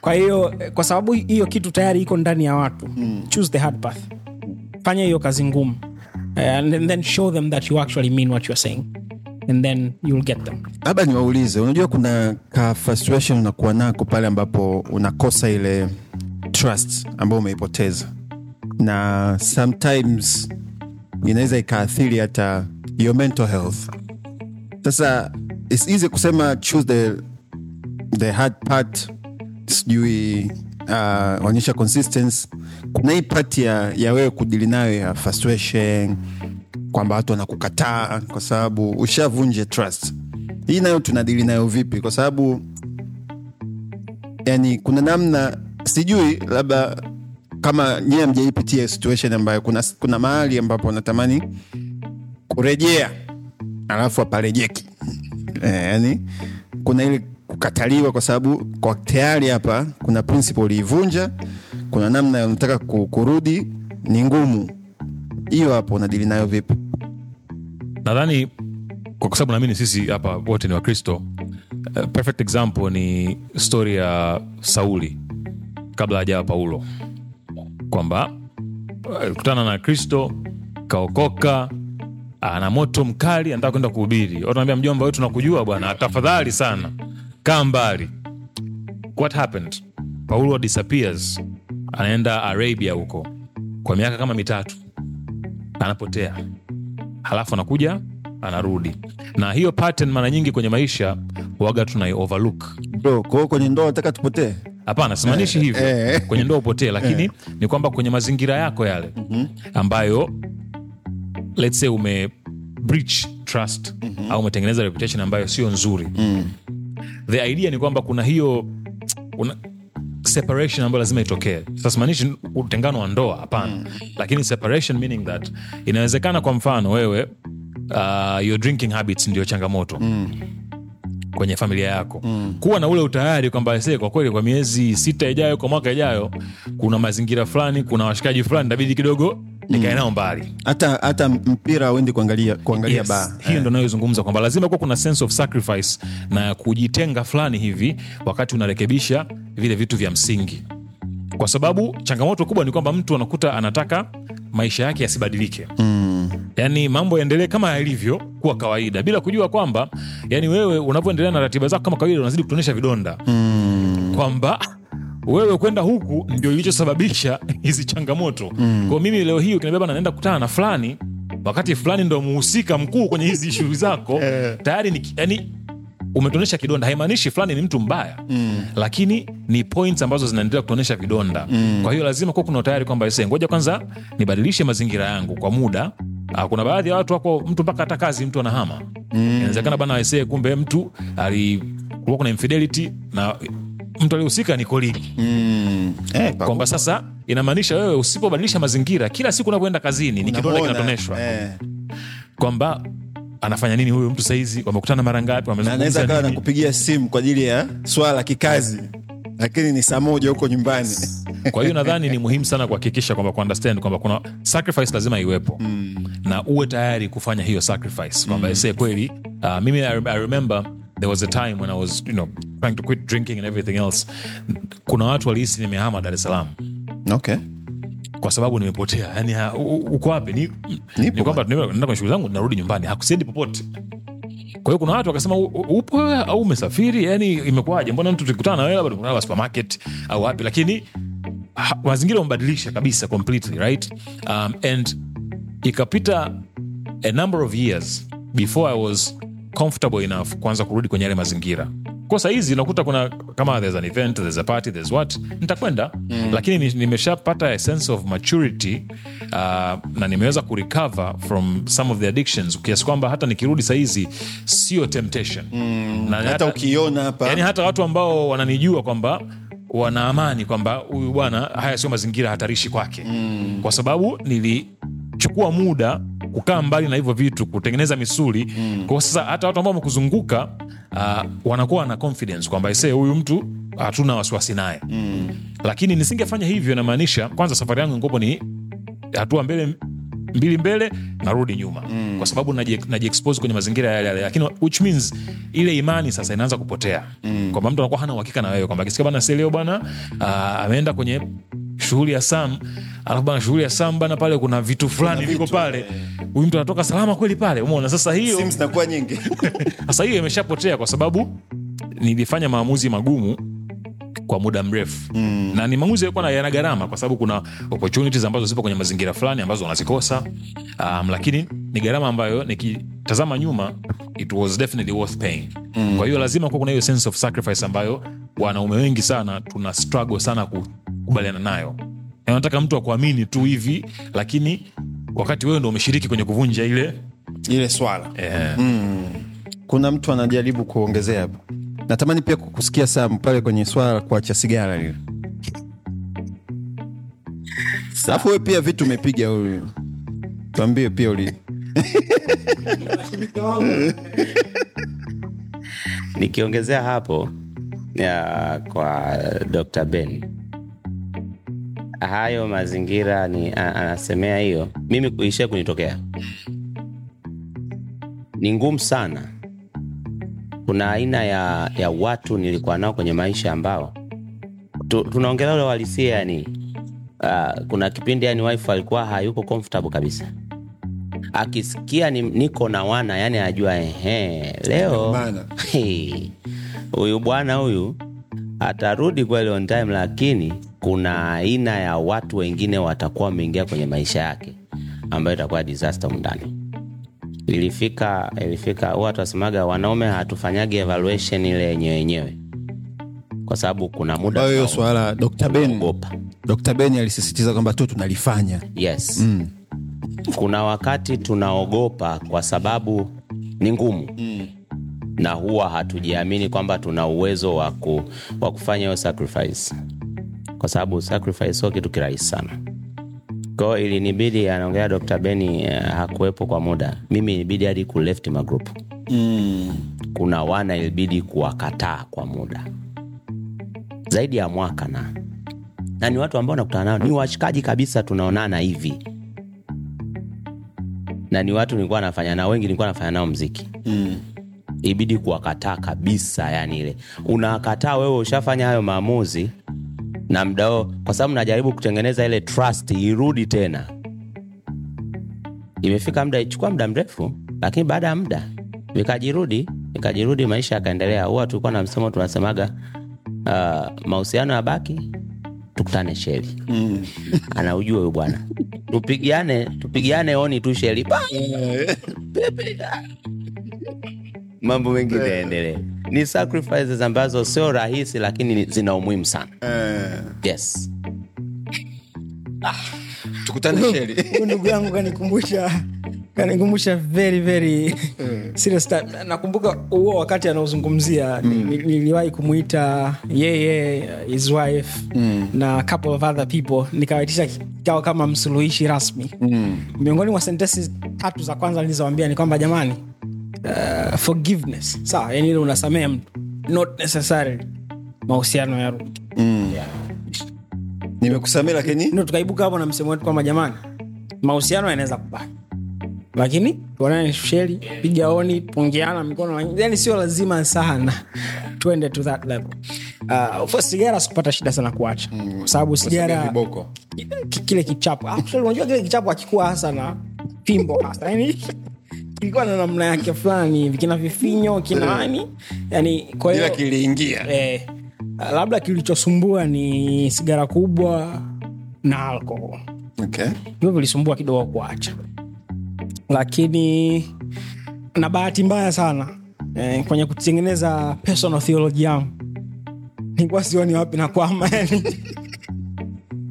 kwa hiyo eh, kwa sababu hiyo kitu tayari iko ndani ya watu. Choose the hard path fanya hiyo kazi ngumu. Eh, and then show them that you actually mean what you're saying. And then you'll get them. Labda niwaulize unajua kuna ka frustration unakuwa nako pale ambapo unakosa ile trust ambayo umeipoteza. Na sometimes inaweza ikaathiri hata your mental health. Sasa its easy kusema choose the, the hard part sijui uh, onyesha consistency kuna hii pati ya, ya wewe kudili nayo ya frustration kwamba watu wanakukataa kwa sababu ushavunje trust. Hii nayo tunadili nayo vipi? Kwa sababu yani kuna namna sijui labda kama nyie mjaipitia situation ambayo kuna, kuna mahali ambapo natamani kurejea alafu aparejeki eh, yani kuna ile kukataliwa kwa sababu kwa tayari hapa kuna principle uliivunja kuna namna unataka kurudi ni ngumu. Hiyo hapo unadili nayo vipi? Nadhani kwa sababu naamini sisi hapa wote ni wakristo uh, perfect example ni stori ya sauli kabla hajawa paulo. Kwamba alikutana na kristo kaokoka ana moto mkali anataka kwenda kuhubiri. Watu mjomba wetu nakujua bwana tafadhali sana kaa mbali. What happened? Paulo disappears anaenda arabia huko kwa miaka kama mitatu. Anapotea. Halafu anakuja anarudi. Na hiyo pattern mara nyingi kwenye maisha waga tunai overlook. Bro kwao kwenye ndoa nataka tupotee? Hapana simaanishi hivyo. eh. kwenye ndoa upotee lakini ni kwamba kwenye mazingira yako yale ambayo let's say ume breach trust au umetengeneza reputation ambayo sio nzuri. The idea ni kwamba kuna hiyo una, separation ambayo lazima itokee sasimaanishi utengano wa ndoa hapana lakini separation meaning that inawezekana kwa mfano wewe uh, your drinking habits ndio changamoto kwenye familia yako mm. kuwa na ule utayari kwamba se kwa kweli kwa miezi sita ijayo kwa mwaka ijayo kuna mazingira fulani kuna washikaji fulani itabidi kidogo nikae mm. mbali hata hata mpira uendi kuangalia kuangalia Yes, baa. Hiyo ndo nayozungumza kwamba lazima kuwa kuna sense of sacrifice na kujitenga fulani hivi wakati unarekebisha vile vitu vya msingi. Kwa sababu changamoto kubwa ni kwamba mtu anakuta anataka maisha yake yasibadilike. Mm. yani mambo yaendelee kama yalivyo kuwa kawaida bila kujua kwamba yani wewe unavyoendelea na ratiba zako kama kawaida unazidi kutuonyesha vidonda. Mm. kwamba wewe kwenda huku ndio ilichosababisha hizi changamoto mm. kwao mimi leo hii ukinibeba na naenda kutana na fulani wakati fulani ndo muhusika mkuu kwenye hizi shughuli zako tayari ni yani umetuonyesha kidonda haimaanishi fulani ni mtu mbaya mm. lakini ni points ambazo zinaendelea kutuonyesha vidonda mm. kwa hiyo lazima kuwa kuna utayari kwamba se ngoja kwanza nibadilishe mazingira yangu kwa muda Uh, kuna baadhi ya watu wako mtu mpaka hata kazi mtu anahama mm. inawezekana bana ese kumbe mtu alikuwa kuna infidelity na mtu alihusika ni koligi Mm. Eh, kwamba sasa inamaanisha wewe usipobadilisha mazingira kila siku unavyoenda kazini ni kidonda kinatoneshwa. Eh, kwamba anafanya nini huyo mtu saizi wamekutana mara ngapi na wamezungumza nini? nakupigia simu kwa ajili ya swala la kikazi lakini ni saa moja huko nyumbani. Kwa hiyo nadhani ni muhimu sana kuhakikisha kwamba kuunderstand kwamba kuna sacrifice lazima iwepo. Mm. na uwe tayari kufanya hiyo sacrifice. Kwamba mm. ese kweli uh, mimi I remember there was a time when i was you know trying to quit drinking and everything else. Kuna watu walihisi nimehama dar es salaam. Okay. kwa sababu nimepotea. Yani ha- u- u- uko wapi? Ni, ni kwamba naenda kwenye shughuli zangu narudi nyumbani. Hakusiendi popote. Kwa hiyo kuna watu wakasema "U- u- upo wewe au umesafiri? Yani imekuwaje? Mbona mtu tukikutana na wewe labda tukutana supermarket au wapi? Lakini ha- mazingira umebadilisha kabisa completely right? Um, and ikapita a number of years before i was comfortable enough kuanza kurudi kwenye yale mazingira kwa sahizi unakuta kuna kama there's an event there's a party there's what nitakwenda mm. lakini nimeshapata a sense of maturity uh, na nimeweza kurecover from some of the addictions kiasi kwamba hata nikirudi sahizi sio temptation mm. na hata ukiona hapa yani hata watu ambao wananijua kwamba wana amani kwamba huyu bwana haya sio mazingira hatarishi kwake mm. kwa sababu nilichukua muda kukaa mbali na hivyo vitu kutengeneza misuli mm. kwa sasa hata watu ambao wamekuzunguka uh, wanakuwa na confidence kwamba ise huyu mtu hatuna wasiwasi naye mm. lakini nisingefanya hivyo namaanisha kwanza safari yangu ngopo ni hatua mbele mbili mbele narudi nyuma mm. kwa sababu naji- najiexpose kwenye mazingira yale yale lakini which means ile imani sasa inaanza kupotea mm. kwamba mtu anakuwa hana uhakika na wewe kwamba akisikia bana seleo bana uh, ameenda kwenye shughuli ya sam alafu bana shughuli ya sam bana pale kuna vitu fulani viko pale. huyu mtu anatoka salama kweli pale umeona? Sasa hiyo zinakuwa nyingi. Sasa hiyo imeshapotea kwa sababu nilifanya maamuzi magumu kwa muda mrefu. Mm. na ni maamuzi yalikuwa yana gharama kwa sababu kuna opportunities ambazo zipo kwenye mazingira fulani ambazo wanazikosa. Um, lakini ni gharama ambayo nikitazama nyuma it was definitely worth paying. Mm. kwa hiyo lazima kuwa kuna hiyo sense of sacrifice ambayo wanaume wengi sana tuna struggle sana kukubaliana nayo. Na nataka mtu akuamini tu hivi lakini wakati wewe ndo umeshiriki kwenye kuvunja ile ile swala. Eh, kuna mtu anajaribu kuongezea hapo. Natamani pia kukusikia sam pale kwenye swala la kuacha sigara lile. Alafu we pia vitu umepiga huyu. Tuambie pia uli nikiongezea hapo ya, kwa dr ben hayo mazingira ni anasemea hiyo mimi ishae kunitokea. Ni ngumu sana. Kuna aina ya, ya watu nilikuwa nao kwenye maisha ambao tu, tunaongelea ule uhalisia yani uh, kuna kipindi yani wife alikuwa hayuko comfortable kabisa. Akisikia ni, niko na wana yani ajua ehe leo huyu bwana huyu atarudi kweli on time lakini kuna aina ya watu wengine watakuwa wameingia kwenye maisha yake ambayo itakuwa disaster mndani. ilifika ilifika huwa watu wasemaga wanaume hatufanyagi evaluation ile yenyewe yenyewe. Kwa sababu kuna muda hiyo swala dr ben dr ben alisisitiza kwamba tu tunalifanya. Yes. Mm. kuna wakati tunaogopa kwa sababu ni ngumu. Mm. na huwa hatujiamini kwamba tuna uwezo wa wa kufanya hiyo sacrifice kwa sababu sacrifice sio kitu kirahisi sana. Kwao ilinibidi anaongea dr beni uh, hakuwepo kwa muda. Mimi ilibidi hadi kuleft magroup mm. kuna wana ilibidi kuwakataa kwa muda. Zaidi ya mwaka na. Na ni watu ambao nakutana nao. Ni washikaji kabisa tunaonana hivi. Na ni watu nilikuwa nafanya nao wengi nilikuwa nafanya nao mziki mm. ibidi kuwakataa kabisa yani ile. Unakataa wewe ushafanya hayo maamuzi na mdao kwa sababu najaribu kutengeneza ile trust irudi tena. Imefika muda ichukua muda mrefu lakini baada ya muda vikajirudi vikajirudi maisha yakaendelea. Huwa tulikuwa na msemo tunasemaga uh, mahusiano ya baki tukutane sheli mm. anaujua huyu bwana. Tupigiane tupigiane oni tu sheli! mambo mengi yaendelee. ni sacrifices ambazo sio rahisi lakini zina umuhimu sana. Yes. Tukutane sheri. ndugu yangu kanikumbusha kanikumbusha very very serious time. nakumbuka huo wakati anaozungumzia ni- niliwahi kumwita yeye his wife na couple of other people. Nikawaitisha kikao kama msuluhishi rasmi. Miongoni mwa sentensi tatu za kwanza nilizowambia ni kwamba jamani uh, forgiveness. Sawa yani ile unasamea mtu. Not necessarily mahusiano ya rudi nimekusamia lakini? Ndo tukaibuka hapo na msemo wetu kwamba jamani mahusiano yanaweza kubaki. Lakini tuonane sheli piga oni pungiana mikono. Yani sio lazima sana. Tuende to that level. Uh, sigara sikupata shida sana kuacha. Kwa sababu sigara kile kichapo. Unajua kile kichapo akikuwa hasa na fimbo hasa. Yani kilikuwa na namna yake fulani hivi kina vifinyo kinani yani kwa hiyo kiliingia. Eh, labda kilichosumbua ni sigara kubwa na alkohol okay. hivyo vilisumbua kidogo kuacha. Lakini na bahati mbaya sana eh, kwenye kutengeneza personal theology yangu nilikuwa sioni wapi nakwama yani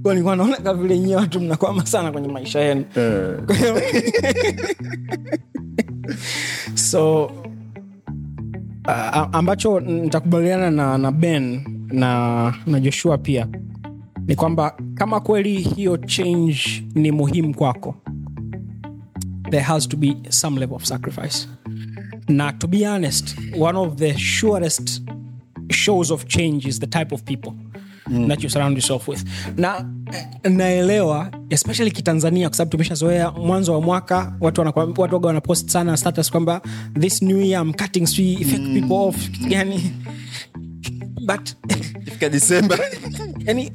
Kwa nilikuwa naona kavile nyie watu mnakwama sana kwenye maisha yenu. Hiyo- so uh, ambacho nitakubaliana na, na ben na, na joshua pia ni kwamba kama kweli hiyo change ni muhimu kwako there has to be some level of sacrifice. Na to be honest one of the surest shows of change is the type of people mm. that you surround yourself with. Na naelewa especially kitanzania kwa sababu tumeshazoea mwanzo wa mwaka watu waga wanapost sana status kwamba this new year I'm cutting sweet, fake people off yani but fika disemba yani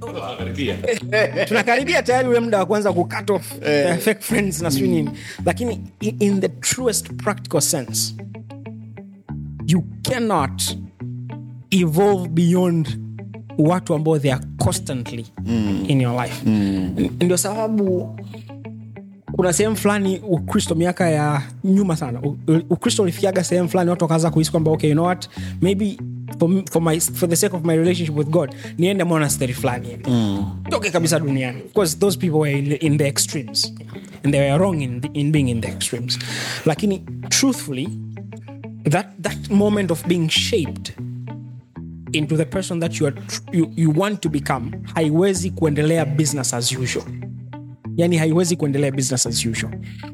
tunakaribia tayari ule muda wa kwanza kucut off uh, fake friends na sijui nini. Lakini in the truest practical sense you cannot evolve beyond watu ambao they are constantly in your life. Mm. ndio sababu kuna sehemu fulani ukristo miaka ya nyuma sana ukristo ulifikiaga sehemu fulani watu wakaanza kuhisi kwamba okay, you know what? Maybe for, for, my, for the sake of my relationship with god niende monastery fulani mm. toke kabisa duniani. Because those people were in, in the extremes. And they were wrong in, in being in the extremes. Lakini truthfully that, that moment of being shaped into the person that you, are, you, you want to become haiwezi kuendelea business as usual. Yani haiwezi kuendelea business as usual.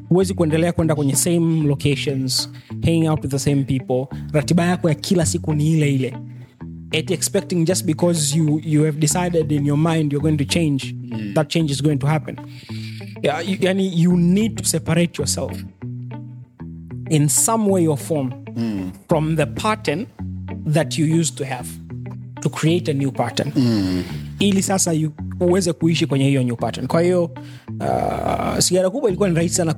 Huwezi kuendelea kwenda kwenye same locations hanging out with the same people. Ratiba yako ya kila siku ni ile ile. At expecting just because you, you have decided in your mind you're going to change that change is going to happen. Yeah, you, yani you need to separate yourself in some way or form from the pattern that you used to have to create a new pattern. Ili sasa yu, uweze kuishi kwenye hiyo new pattern. Kwa hiyo uh, sigara kubwa ilikuwa ni rahisi sana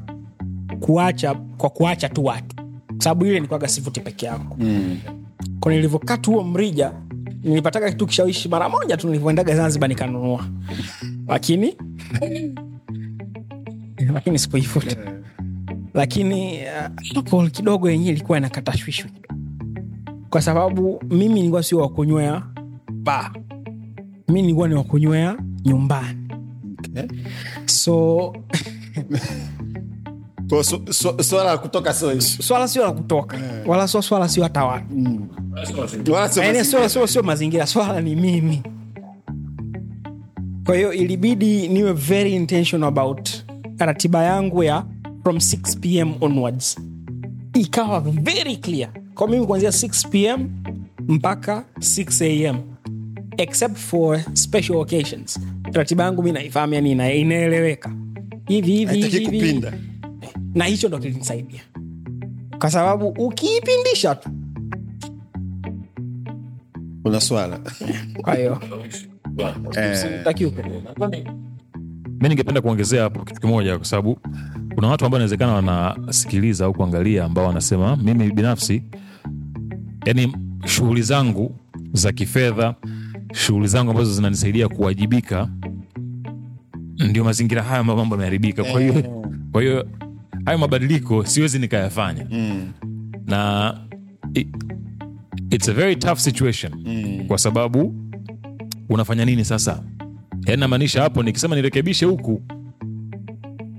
kuacha kwa kuacha tu watu. Sababu ile nikwaga sivuti peke yako. Mm. kwa nilivyokata huo mrija nilipataka kitu kishawishi mara moja tu nilivyoendaga zanzibar nikanunua. Lakini lakini sikuifuta. Lakini uh, alcohol kidogo yenyewe ilikuwa inakata shwishwi. Kwa sababu mimi nilikuwa sio wakunywea ba. Mi nilikuwa ni wakunywea nyumbani. So Kwa su- su- swala la kutoka so swala sio la kutoka. Wala sio swala sio hata watu. Wala Yaani sio sio sio mazingira swala ni mimi. Kwa hiyo ilibidi niwe very intentional about ratiba yangu ya from 6 pm onwards. Ikawa very clear. Kwa mimi kuanzia 6 pm mpaka 6 am except for special occasions. Ratiba yangu mi naifahamu yani ina- inaeleweka. Hivi hivi hivi hivi. na hicho ndo kilinisaidia. Kwa sababu ukiipindisha tu. Kuna swala. Kwa hiyo. Eh, huko mi ningependa kuongezea hapo kitu kimoja kwa sababu kuna watu ambao inawezekana wanasikiliza au kuangalia ambao wanasema mimi binafsi yani shughuli zangu za kifedha shughuli zangu ambazo zinanisaidia kuwajibika ndio mazingira hayo ambayo mambo yameharibika. Kwa hiyo kwa hiyo hayo mabadiliko siwezi nikayafanya. Na it, it's a very tough situation. Kwa sababu unafanya nini sasa? Yaani namaanisha hapo nikisema nirekebishe huku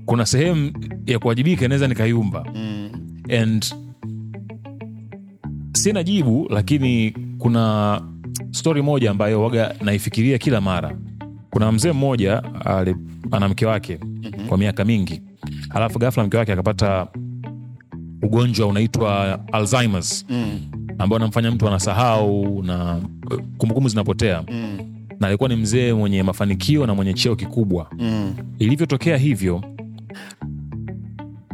kuna sehemu ya kuwajibika inaweza nikayumba. And sina jibu lakini kuna stori moja ambayo waga naifikiria kila mara. Kuna mzee mmoja ana mke wake kwa miaka mingi. Alafu gafla mke wake akapata ugonjwa unaitwa alzheimers ambao anamfanya mtu anasahau na eh, kumbukumbu zinapotea. Na alikuwa ni mzee mwenye mafanikio na mwenye cheo kikubwa. Ilivyotokea hivyo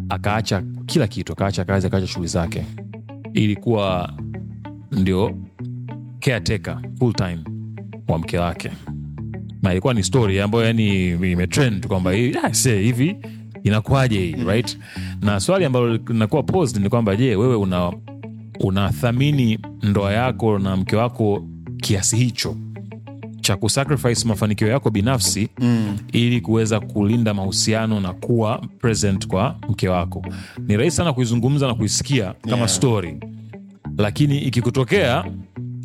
akaacha kila kitu akaacha kazi akaacha shughuli zake. Ilikuwa ndio caretaker full time wa mke wake na ilikuwa ni story ambayo yani imetrend kwamba ah, hivi inakuwaje hii right na swali ambalo linakuwa posed ni kwamba je wewe una unathamini ndoa yako na mke wako kiasi hicho cha kusacrifice mafanikio yako binafsi mm. ili kuweza kulinda mahusiano na kuwa present kwa mke wako ni rahisi sana kuizungumza na kuisikia kama Yeah. story lakini ikikutokea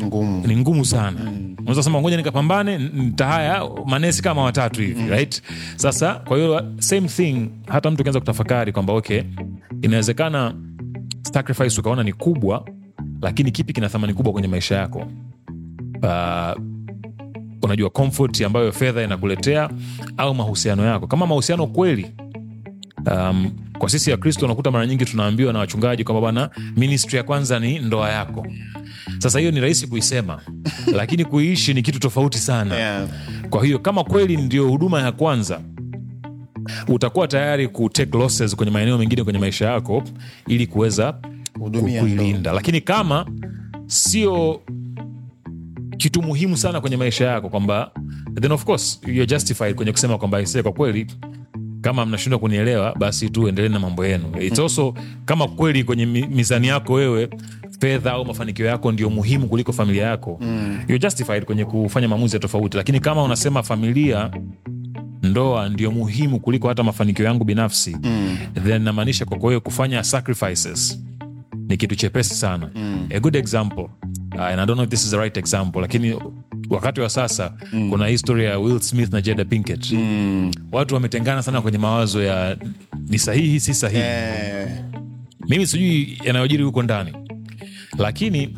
ngumu. Ni ngumu sana. Unaweza sema ngoja nikapambane ntahaya manesi kama watatu hivi right? Sasa kwa hiyo same thing hata mtu ukianza kutafakari kwamba okay inawezekana sacrifice ukaona ni kubwa lakini kipi kina thamani kubwa kwenye maisha yako? Uh, unajua comfort ambayo fedha inakuletea au mahusiano yako. Kama mahusiano kweli um, kwa sisi ya kristo unakuta mara nyingi tunaambiwa na wachungaji kwamba bwana ministry ya kwanza ni ndoa yako. Sasa hiyo ni rahisi kuisema lakini kuiishi ni kitu tofauti sana. Yeah. kwa hiyo kama kweli ndio huduma ya kwanza utakuwa tayari ku take losses kwenye maeneo mengine kwenye maisha yako ili kuweza kuilinda lakini kama sio kitu muhimu sana kwenye maisha yako kwamba then of course you're justified kwenye kusema kwamba "Aisee, kwa kweli kama mnashindwa kunielewa basi tu endelee na mambo yenu It's also kama kweli kwenye mi- mizani yako wewe fedha au mafanikio yako ndio muhimu kuliko familia yako mm. you're justified kwenye kufanya maamuzi ya tofauti lakini kama unasema familia ndoa ndio muhimu kuliko hata mafanikio yangu binafsi mm. then namaanisha kwako wewe kufanya sacrifices ni kitu chepesi sana mm. a good example uh, and i don't know if this is the right example lakini wakati wa sasa mm. kuna historia ya will smith na jada pinkett mm. watu wametengana sana kwenye mawazo ya ni sahihi si sahihi Eh, mimi sijui yanayojiri huko ndani lakini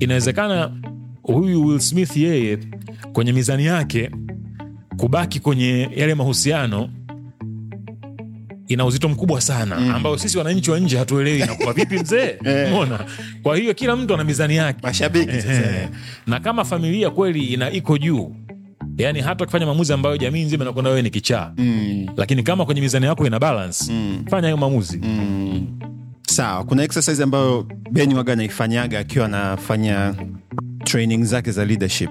inawezekana huyu will smith yeye kwenye mizani yake kubaki kwenye yale mahusiano ina uzito mkubwa sana mm. ambayo sisi wananchi wa nje hatuelewi inakuwa vipi mzee. Mona kwa hiyo kila mtu ana mizani yake. Mashabiki. Na kama familia kweli ina iko juu yaani hata ukifanya maamuzi ambayo jamii nzima inakwenda wewe ni kichaa. Mm. lakini kama kwenye mizani yako ina balance mm. fanya hayo maamuzi. Sawa kuna exercise ambayo beni waga anaifanyaga akiwa anafanya training zake za leadership.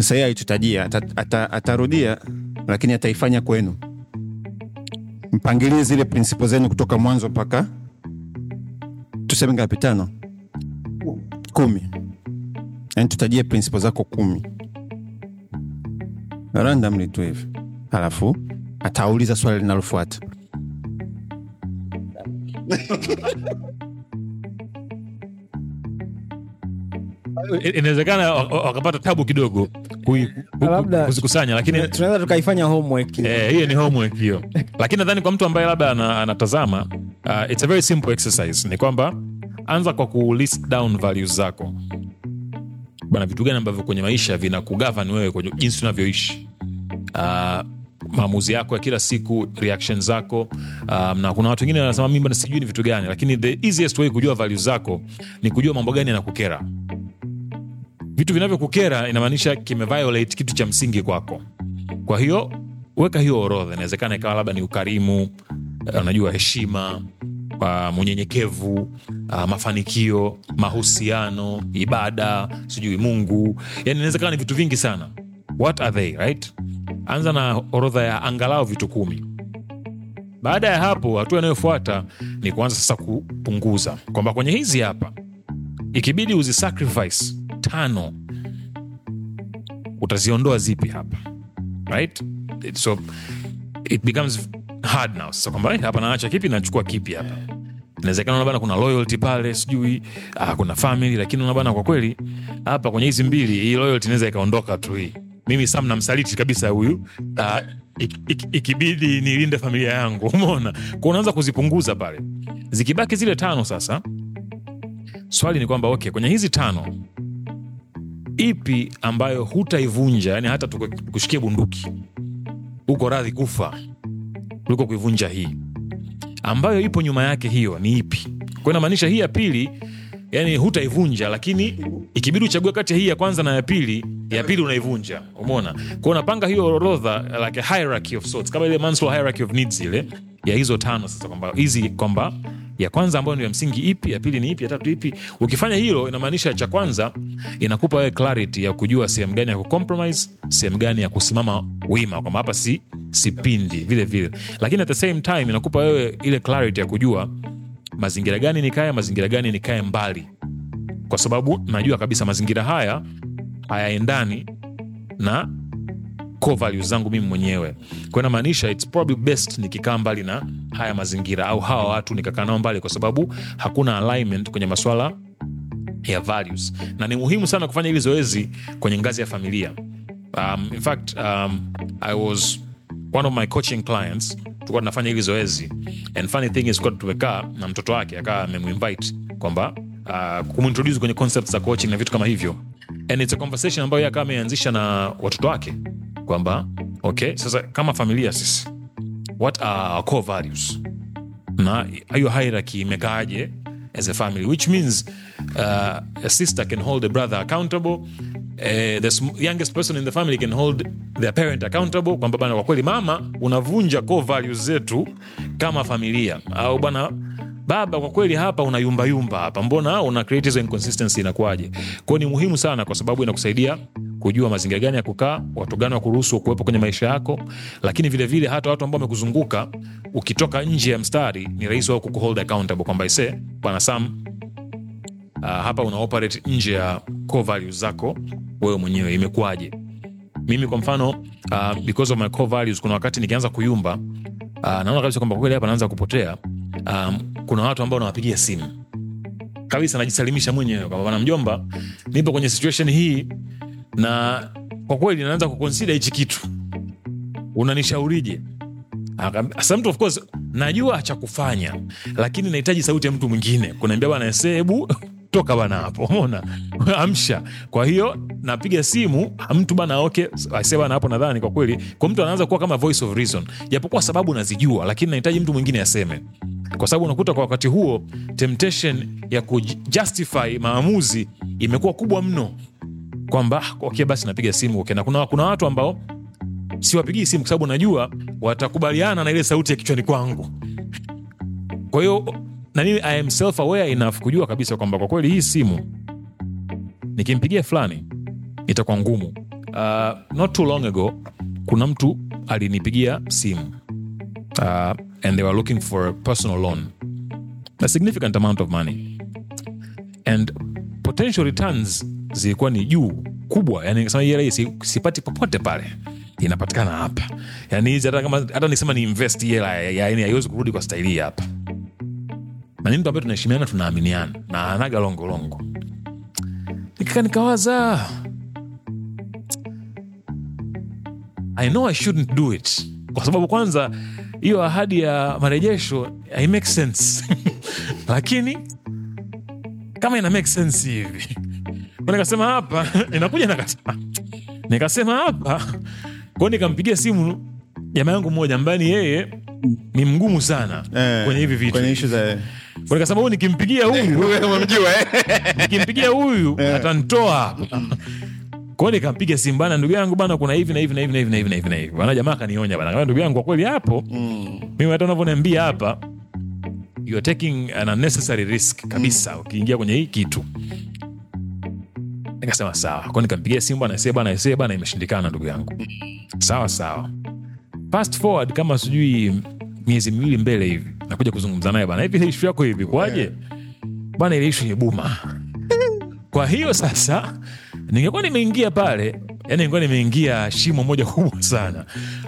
Sahii aitutajia atarudia ata, ata, lakini ataifanya kwenu mpangilie zile prinsipo zenu kutoka mwanzo mpaka tuseme ngapi tano? Kumi. Yani tutajie prinsipo zako kumi. Randomly tu hivi. Halafu atauliza swali linalofuata inawezekana wa- wa- wakapata tabu kidogo kuzikusanya lakini tunaweza tukaifanya homework eh, hiyo ni homework hiyo. Lakini nadhani kwa mtu ambaye labda ana- anatazama uh, it's a very simple exercise. Ni kwamba anza kwa ku list down values zako. Bana vitu gani ambavyo kwenye maisha vinakugavan wewe kwenye jinsi unavyoishi? Uh, maamuzi yako ya kila siku reaction zako um, na kuna watu wengine wanasema mimi bana sijui ni vitu gani. Lakini the easiest way kujua values zako ni kujua mambo gani yanakukera vitu vinavyokukera inamaanisha kimeviolate kitu cha msingi kwako. Kwa hiyo weka hiyo orodha. Inawezekana ikawa labda ni ukarimu eh, unajua heshima uh, unyenyekevu uh, mafanikio mahusiano ibada sijui mungu. Yani inawezekana ni vitu vingi sana. What are they right? Anza na orodha ya angalau vitu kumi. Baada ya hapo hatua inayofuata ni kuanza sasa kupunguza. Kwamba kwenye hizi hapa ikibidi uzisacrifice tano utaziondoa zipi hapa? Right? So it becomes hard now. Sasa kwamba hapa naacha kipi? Nachukua kipi hapa? Inawezekana unabana kuna loyalty pale sijui ah, kuna family lakini unabana kwa kweli hapa kwenye hizi mbili hii loyalty inaweza ikaondoka tu hii. Mimi sam namsaliti kabisa huyu ah, ik- ik- ikibidi nilinde familia yangu umeona? Kwa unaanza kuzipunguza pale. Zikibaki zile tano sasa swali ni kwamba okay kwenye hizi tano ipi ambayo hutaivunja yani hata tuku- tukushikie bunduki. Uko radhi kufa kuliko kuivunja hii. Ambayo ipo nyuma yake hiyo ni ipi? Kwa inamaanisha hii ya pili yani hutaivunja lakini ikibidi uchague kati ya hii ya kwanza na ya pili ya pili unaivunja. Umeona? Kwao unapanga hiyo orodha like a hierarchy of sorts kama ile Maslow hierarchy of needs ile ya hizo tano sasa kwamba hizi kwamba ya kwanza ambayo ndio ya msingi ipi ya pili ni ipi ya tatu ipi. Ukifanya hilo inamaanisha cha kwanza inakupa wewe clarity ya kujua sehemu gani ya kucompromise sehemu gani ya kusimama wima kwamba hapa si sipindi vile vile. Lakini at the same time inakupa wewe ile clarity ya kujua mazingira gani nikae mazingira gani nikae mbali. Kwa sababu najua kabisa mazingira haya hayaendani na core values zangu mimi mwenyewe. Kwa inamaanisha its probably best nikikaa mbali na haya mazingira au hawa watu nikakaa nao mbali kwa sababu hakuna alignment kwenye maswala ya values. Na ni muhimu sana kufanya hili zoezi kwenye ngazi ya familia. Um, in fact um, i was one of my coaching clients. Tulikuwa tunafanya hili zoezi. And funny thing is kuwa tumekaa na mtoto wake akawa amemuinvite kwamba uh, kumintroduce kwenye concept za coaching na vitu kama hivyo. And it's a conversation ambayo yeye akawa ameanzisha na watoto wake kwamba okay sasa kama familia sisi what are our core values? Na hiyo hierarchy imekaaje as a family? Which means uh, a sister can hold a brother accountable Uh, the youngest person in the family can hold their parent accountable kwamba bana kwa kweli mama unavunja core values zetu kama familia. Au bana baba kwa kweli hapa unayumbayumba hapa mbona una create hizo inconsistency inakuwaje? Kwao ni muhimu sana kwa sababu inakusaidia kujua mazingira gani ya kukaa watu gani wa kuruhusu kuwepo kwenye maisha yako. Lakini vilevile vile hata watu ambao wamekuzunguka ukitoka nje ya mstari ni rahisi wao kukuhold accountable. Kwamba ise bwana sam uh, hapa una operate nje ya core values zako wewe mwenyewe. Imekuwaje? Mimi kwa mfano uh, because of my core values kuna wakati nikianza kuyumba uh, naona kabisa kwamba kweli hapa naanza kupotea. Um, kuna watu ambao nawapigia simu. Kabisa najisalimisha mwenyewe kwamba bwana mjomba nipo kwenye situation hii na kwa kweli naanza kukonsida hichi kitu. Unanishaurije? Sasa mtu of course najua cha kufanya lakini nahitaji sauti ya mtu mwingine. Kuniambia bwana ese hebu toka bana hapo. Mona amsha. Kwa hiyo napiga simu mtu bana okay ase bana hapo nadhani kwa kweli. Kwa mtu anaanza kuwa kama voice of reason. Japokuwa sababu nazijua lakini nahitaji mtu mwingine aseme. Kwa sababu unakuta kwa wakati huo temptation ya kujustify maamuzi imekuwa kubwa mno kwamba "Ah, okay basi napiga simu okay. na kuna, kuna watu ambao siwapigii simu kwa sababu najua watakubaliana na ile sauti ya kichwani kwangu. Kwa hiyo na mimi i am self aware enough kujua kabisa kwamba kwa kweli hii simu nikimpigia fulani itakuwa ngumu. Uh, not too long ago kuna mtu alinipigia simu. Uh, and they were looking for a personal loan. A significant amount of money. And potential returns zilikuwa ni juu kubwa. Yani nikasema hii hela si, sipati popote pale. Inapatikana hapa. Yani hizi hata kama hata nisema ni invest hela ya- ya- yani haiwezi kurudi kwa staili hapa. Na ni mtu ambaye tunaheshimiana tunaaminiana. Na anaga longolongo nikaka nikawaza i know i shouldn't do it. Kwa sababu kwanza hiyo ahadi ya marejesho i make sense. Lakini kama ina make sense hivi nikasema hapa inakuja nakataa nikasema hapa kwao nikampigia simu jamaa yangu mmoja ambaye ni yeye ni mgumu sana Eh, kwenye hivi vitu. kwenye za nikasema huyu nikimpigia huyu eh? nikimpigia huyu atantoa hapa. Kwao nikampiga simu bana ndugu yangu bana kuna hivi na hivi na hivi na hivi na hivi na hivi na hivi. Bana jamaa akanionya bana ndugu yangu kwa kweli hapo mimi hata unavyoniambia hapa you are taking an unnecessary risk kabisa ukiingia kwenye hii kitu nikasema sawa. Kwao nikampigia simu bana sie bana sie bana imeshindikana ndugu yangu. Sawa sawa. Fast forward kama sijui miezi miwili mbele hivi nakuja kuzungumza naye bana hivi ishu yako hivi kwaje bana ile ishu ibuma kwa hiyo sasa ningekuwa nimeingia pale yani ningekuwa nimeingia shimo moja kubwa sana.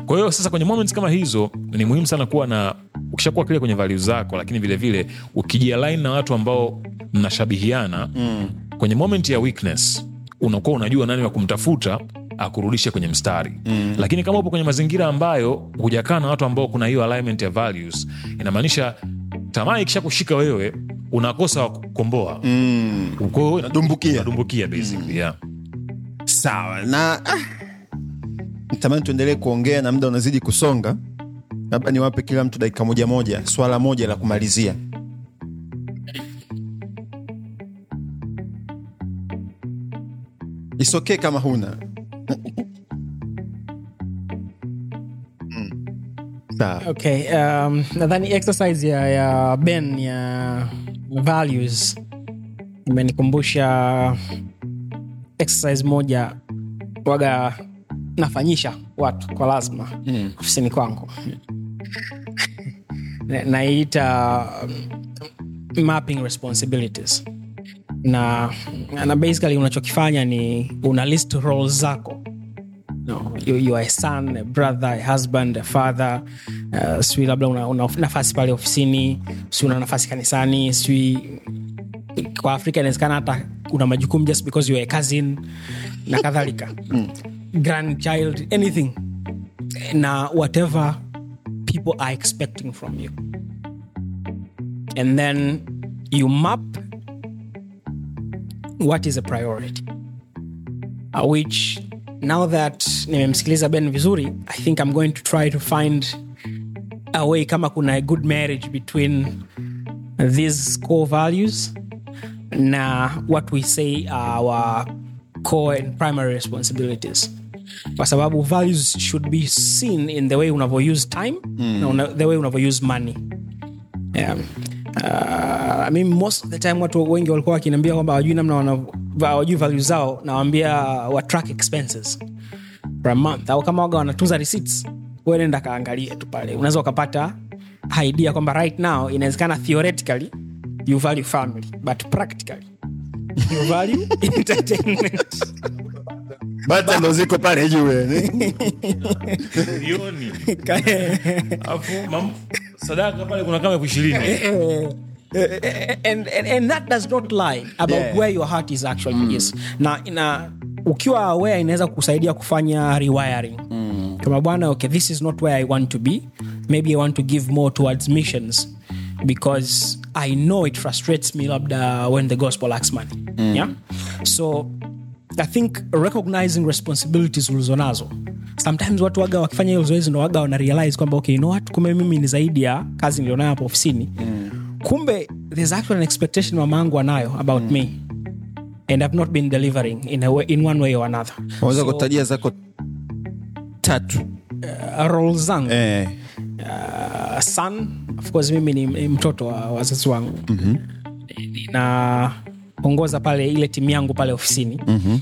Kwa hiyo sasa kwenye moments kama hizo ni muhimu sana kuwa na ukishakuwa clear kwenye value zako lakini vilevile vile ukijialign na watu ambao mnashabihiana mm. Kwenye moment ya weakness unakuwa unajua nani wa kumtafuta akurudishe kwenye mstari mm. lakini kama upo kwenye mazingira ambayo hujakaa na watu ambao kuna hiyo alignment ya values inamaanisha tamaa ikisha kushika wewe unakosa wa kukomboa mm. Unadumbukia. basically mm. yeah. sawa na ah, tamani tuendelee kuongea na muda unazidi kusonga labda niwape kila mtu dakika moja moja swala moja la kumalizia isokee kama huna Mm. okay um, nadhani exercise ya, ya ben ya values imenikumbusha exercise moja waga nafanyisha watu kwa lazima mm. ofisini kwangu naiita um, mapping responsibilities na, na basically unachokifanya ni una list roles zako. No, you, you are a son a brother a husband a father uh, sijui labda una, una nafasi pale ofisini si una nafasi kanisani sijui kwa afrika inawezekana hata una majukumu just because you are a cousin na kadhalika. Grandchild anything. Na whatever people are expecting from you. And then you map what is a priority uh, which now that nimemsikiliza ben vizuri i think i'm going to try to find a way kama kuna a good marriage between these core values na what we say are our core and primary responsibilities kwa sababu values should be seen in the way unavyouse time mm. na una, the way unavyouse money yeah. Uh, I mean, most of the time watu wengi walikuwa wakiniambia kwamba hawajui namna wana- hawajui value zao nawambia wa track expenses per month. Au kama waga wanatunza receipts wenenda nenda kaangalie tu pale. Unaweza ukapata idea kwamba right now inawezekana theoretically you value family but practically you value entertainment bata ndo ziko pale juu sadaka pale kuna kama elfu ishirini. And, and, and that does not lie about Yeah. where your heart is actually is na, na ukiwa aware inaweza kusaidia kufanya rewiring. Mm. kama bwana okay this is not where i want to be. Maybe i want to give more towards missions because i know it frustrates me labda when the gospel lacks money. Mm. yeah? So i think recognizing responsibilities ulizonazo sometimes watu waga wakifanya hiyo zoezi ndo waga wana realize kwamba okay you know what kumbe mimi ni zaidi ya kazi nilionayo hapo ofisini mm. kumbe there's actually an expectation mama yangu anayo about mm. me and i've not been delivering in, a way, in one way or another unaweza kutajia zako tatu uh, role zangu eh. uh, son of course mimi ni mtoto wa wazazi wangu mm-hmm. Ninaongoza pale ile timu yangu pale ofisini. Mm-hmm.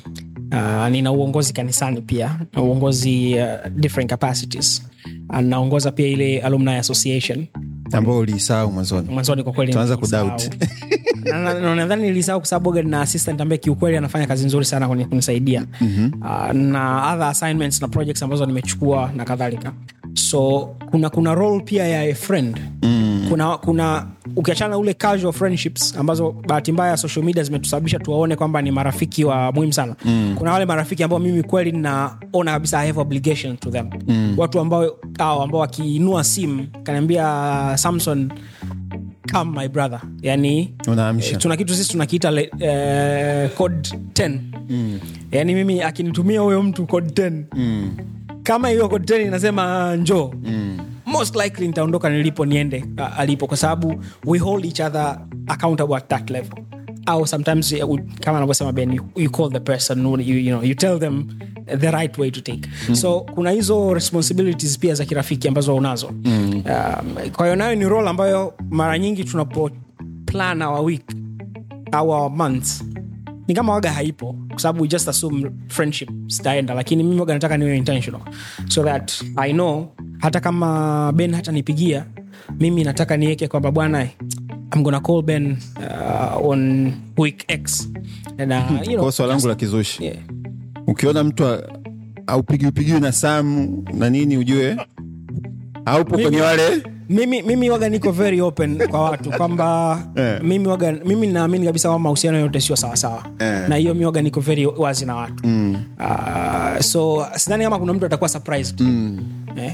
uh, nina uongozi kanisani pia na uongozi uh, different capacities. Uh, naongoza pia ile alumni association ambao uliisahau mwanzoni mwanzoni kwa kweli Tuanza kudoubt. Nadhani nilisahau kwa sababu Boga na assistant ambaye kiukweli anafanya kazi nzuri sana kwenye kunisaidia mm-hmm. uh, na other assignments na projects ambazo nimechukua na kadhalika so kuna kuna role pia ya a friend mm. kuna kuna ukiachana ule casual friendships ambazo bahati mbaya social media zimetusababisha tuwaone kwamba ni marafiki wa muhimu sana mm. kuna wale marafiki ambao mimi kweli naona kabisa I have obligation to them mm. watu ambao au ambao wakiinua simu kaniambia samson come my brother yani Unaamsha. eh, tuna kitu sisi tunakiita le- eh, code 10 mm. yani mimi akinitumia huyo mtu code 10 mm. kama hiyo code 10 inasema njoo mm. most likely nitaondoka nilipo niende uh, alipo kwa sababu we hold each other accountable at that level au sometimes uh, kama anavyosema ben you, you call the person you, you, know, you tell them the right way to take mm. so kuna hizo responsibilities pia za kirafiki ambazo unazo mm. um, kwa hiyo nayo ni role ambayo mara nyingi tunapo plan our week au our month ni kama waga haipo kwa sababu just assume friendship zitaenda lakini mimi waga nataka niwe intentional so that i know hata kama ben hata nipigia mimi nataka niweke kwamba bwana i'm gonna call ben uh, on week x and, uh, you know, kwa swala langu la kizushi yeah. ukiona mtu aupigiupigiwi na samu na nini ujue aupo kwenye wale mimi, mimi waga niko very open kwa watu kwamba yeah. mimi waga mimi naamini kabisa kwamba mahusiano yote sio sawasawa yeah. na hiyo mi waga niko very wazi na watu mm. uh, so sidhani kama kuna mtu atakuwa surprised mm. eh?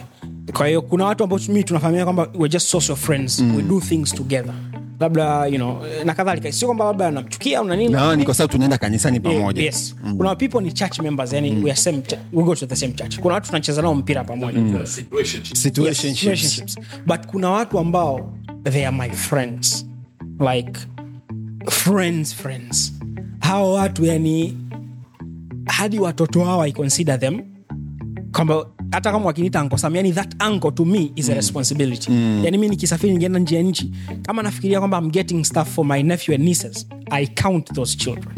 kwa hiyo kuna watu ambao mi tunafahamia kwamba we're just social friends mm. we do things together labda you know, na kadhalika. Sio kwamba labda namchukia au na nini. No, ni kwa sababu tunaenda kanisani pamoja. yes. kuna people ni church members yani we, are same, we go to the same church. Kuna watu tunacheza nao mpira pamoja. Yes, Situationships. but kuna watu ambao they are my friends. Like friends friends. Hao watu yani hadi watoto wao i consider them kwamba hata kama wakiniita anko sam yani that anko to me is a responsibility. Yani mi nikisafiri nikienda nje ya nchi kama nafikiria kwamba i'm getting stuff for my nephew and nieces i count those children.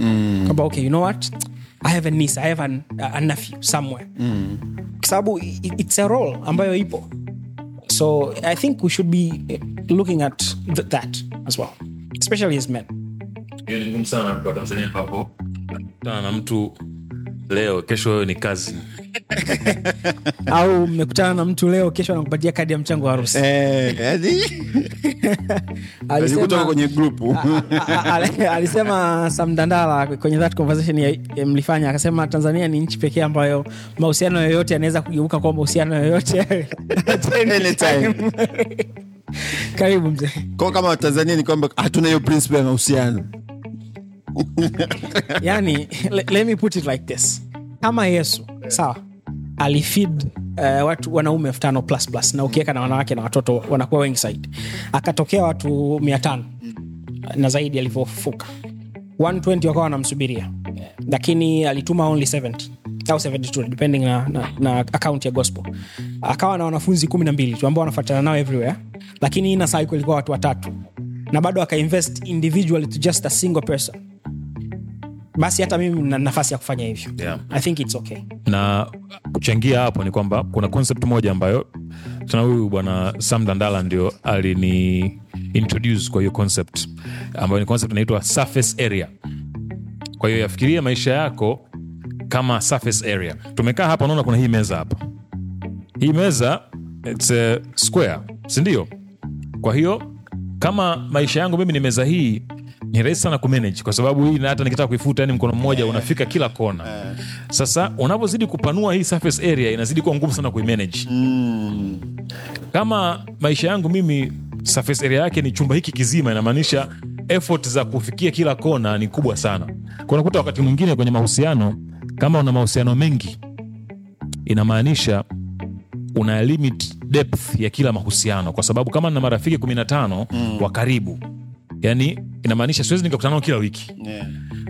Kwamba okay you know what? I have a niece i have an, a nephew somewhere. Kwa sababu i- it's a role ambayo ipo. So i think we should be eh, looking at th- that as well especially as men. Ni ngumu sana kwa tanzania ambapo kutana na mtu leo kesho wewe ni kazi. Au mmekutana na mtu leo kesho anakupatia kadi ya mchango wa harusi. Eh, yaani, kwenye grupu alisema samdandala kwenye that conversation ya- ya mlifanya. Akasema tanzania ni nchi pekee ambayo mahusiano yoyote yanaweza kugeuka kwa mahusiano yoyote. Karibu mzee. Kwa kama tanzania ni kwamba hatuna hiyo principle ya mahusiano yani let me put it like this. Kama yesu sawa alifid uh, watu wanaume elfu tano plus plus na ukiweka na wanawake na watoto wanakuwa wengi zaidi. Akatokea watu mia tano na zaidi alivyofuka 120 wakawa wanamsubiria. Lakini alituma only 70 au 72 depending na, na, na akaunti ya gospel. Akawa na wanafunzi kumi na mbili tu ambao wanafuatana nao everywhere lakini hii na cycle ilikuwa watu watatu. Na bado akainvest individually to just a single person basi hata mimi na nafasi ya kufanya hivyo. Yeah. i think its okay. Na kuchangia hapo ni kwamba kuna concept moja ambayo tena huyu bwana sam dandala ndio alini introduce kwa hiyo concept ambayo ni concept inaitwa surface area. Kwa hiyo yafikiria maisha yako kama surface area. Tumekaa hapa unaona kuna hii meza hapa. Hii meza it's a square sindio kwa hiyo kama maisha yangu mimi ni meza hii ni rahisi sana kumanage kwa sababu hii hata nikitaka kuifuta yani mkono mmoja unafika kila kona. Sasa unavyozidi kupanua hii surface area inazidi kuwa ngumu sana kuimanage. Kama maisha yangu mimi surface area yake ni chumba hiki kizima inamaanisha effort za kufikia kila kona ni kubwa sana. Kwa unakuta wakati mwingine kwenye mahusiano kama una mahusiano mengi inamaanisha una limit depth ya kila mahusiano. Kwa sababu kama na marafiki 15 mm. wa karibu yani inamaanisha siwezi nikakutana nao kila wiki.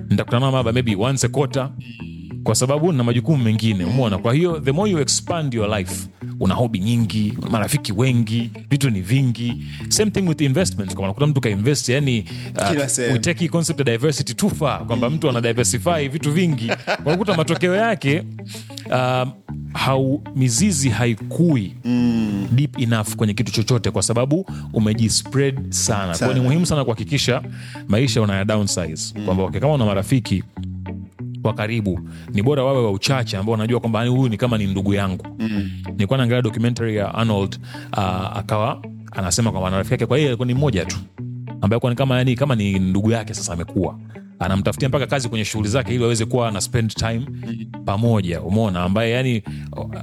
Nitakutana nao maybe once a quarter kwa sababu na majukumu mengine umona kwa hiyo the more you expand your life una hobi nyingi marafiki wengi vitu ni vingi. Same thing with investment kwa unakuta mtu kainvest yani uh, take concept ya diversity too far kwamba mtu ana diversify vitu vingi. Unakuta matokeo yake um, hau mizizi haikui mm. deep enough kwenye kitu chochote kwa sababu umejispread sana. Kwao ni muhimu sana kuhakikisha maisha unaya downsize. Mm. kwamba okay, kama una marafiki wa karibu. Ni bora wawe wa uchache ambao wanajua kwamba huyu ni kama ni ndugu yangu. Mm. nilikuwa naangalia documentary ya arnold uh, akawa anasema kwamba na rafiki yake kwa hiyo alikuwa ni mmoja tu ambaye kwa ni kama yani kama ni ndugu yake sasa amekuwa. Anamtafutia mpaka kazi kwenye shughuli zake ili waweze kuwa na spend time pamoja umona ambaye yani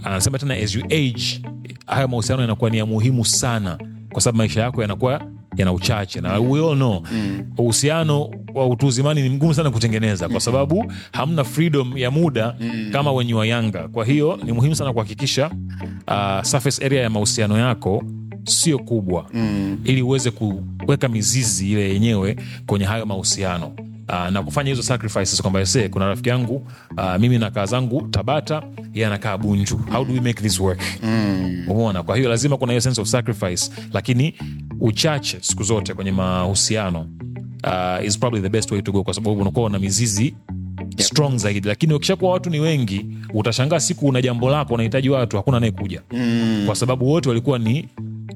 anasema tena as you age haya mahusiano yanakuwa ni ya muhimu sana kwa sababu maisha yako yanakuwa yana uchache. Na we all know uhusiano wa utu uzimani ni mgumu sana kutengeneza kwa sababu hamna freedom ya muda kama wenye wa yanga kwa hiyo ni muhimu sana kuhakikisha uh, surface area ya mahusiano yako sio kubwa. Ili uweze kuweka mizizi ile yenyewe kwenye hayo mahusiano Uh, na kufanya hizo sacrifices kwamba se kuna rafiki yangu uh, mimi nakaa zangu tabata yeye anakaa bunju. How do we make this work? Mm. umeona? Kwa hiyo lazima kuna hiyo sense of sacrifice lakini uchache siku zote kwenye mahusiano uh, is probably the best way to go kwa sababu unakuwa na mizizi strong zaidi. Lakini ukishakuwa watu ni wengi utashangaa siku una jambo lako unahitaji watu hakuna anayekuja. Mm. kwa sababu wote walikuwa ni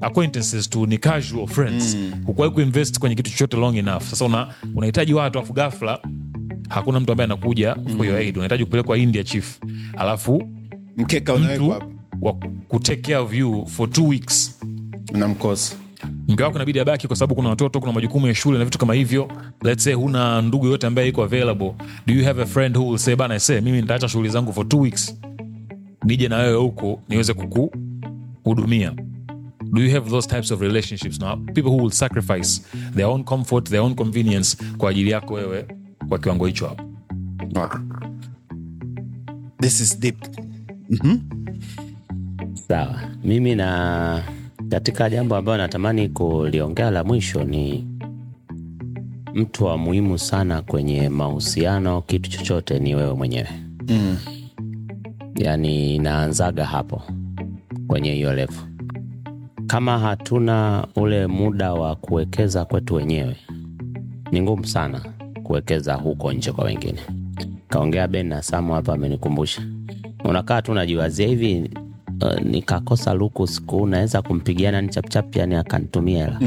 acquaintances tu ni casual friends. Mm. hukuwahi kuinvest kwenye kitu chochote long enough. Sasa una, unahitaji watu afu gafla hakuna mtu ambaye anakuja mm. for your aid. Unahitaji kupelekwa india chief. Alafu mkeka mtu wa kutake care of you for two weeks. Unamkosa. Mke wako inabidi abaki kwa sababu kuna watoto kuna majukumu ya shule na vitu kama hivyo. Let's say huna ndugu yote ambaye iko available. Do you have a friend who will say bana say mimi nitaacha shughuli zangu for two weeks nije na wewe huko niweze kukuhudumia do you have those types of relationships now? People who will sacrifice their own comfort their own convenience kwa ajili yako wewe kwa kiwango hicho hapo. This is deep. Sawa. Mimi na katika jambo ambayo natamani kuliongea la mwisho ni mtu wa muhimu sana kwenye mahusiano kitu chochote ni wewe mwenyewe. Mm. yaani inaanzaga hapo kwenye hiyo levo kama hatuna ule muda wa kuwekeza kwetu wenyewe ni ngumu sana kuwekeza huko nje kwa wengine. Kaongea ben na samu hapa amenikumbusha. Unakaa tu unajiwazia hivi uh, nikakosa luku siku naweza kumpigia nani chapchap yani akanitumia hela.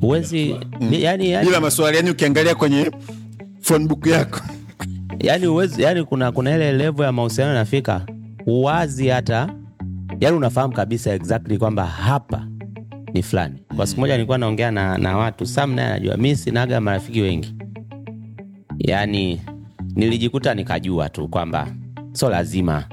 Huwezi yani, yani, bila maswali yani ukiangalia kwenye phone book yako. Yani, uwezi, yani kuna, kuna ile levo ya mahusiano inafika. Uwazi hata yani unafahamu kabisa exactly kwamba hapa ni fulani. Kwa siku moja nilikuwa naongea na, na watu. Sam naye anajua. Mi sinaga marafiki wengi. Yani nilijikuta nikajua tu kwamba sio lazima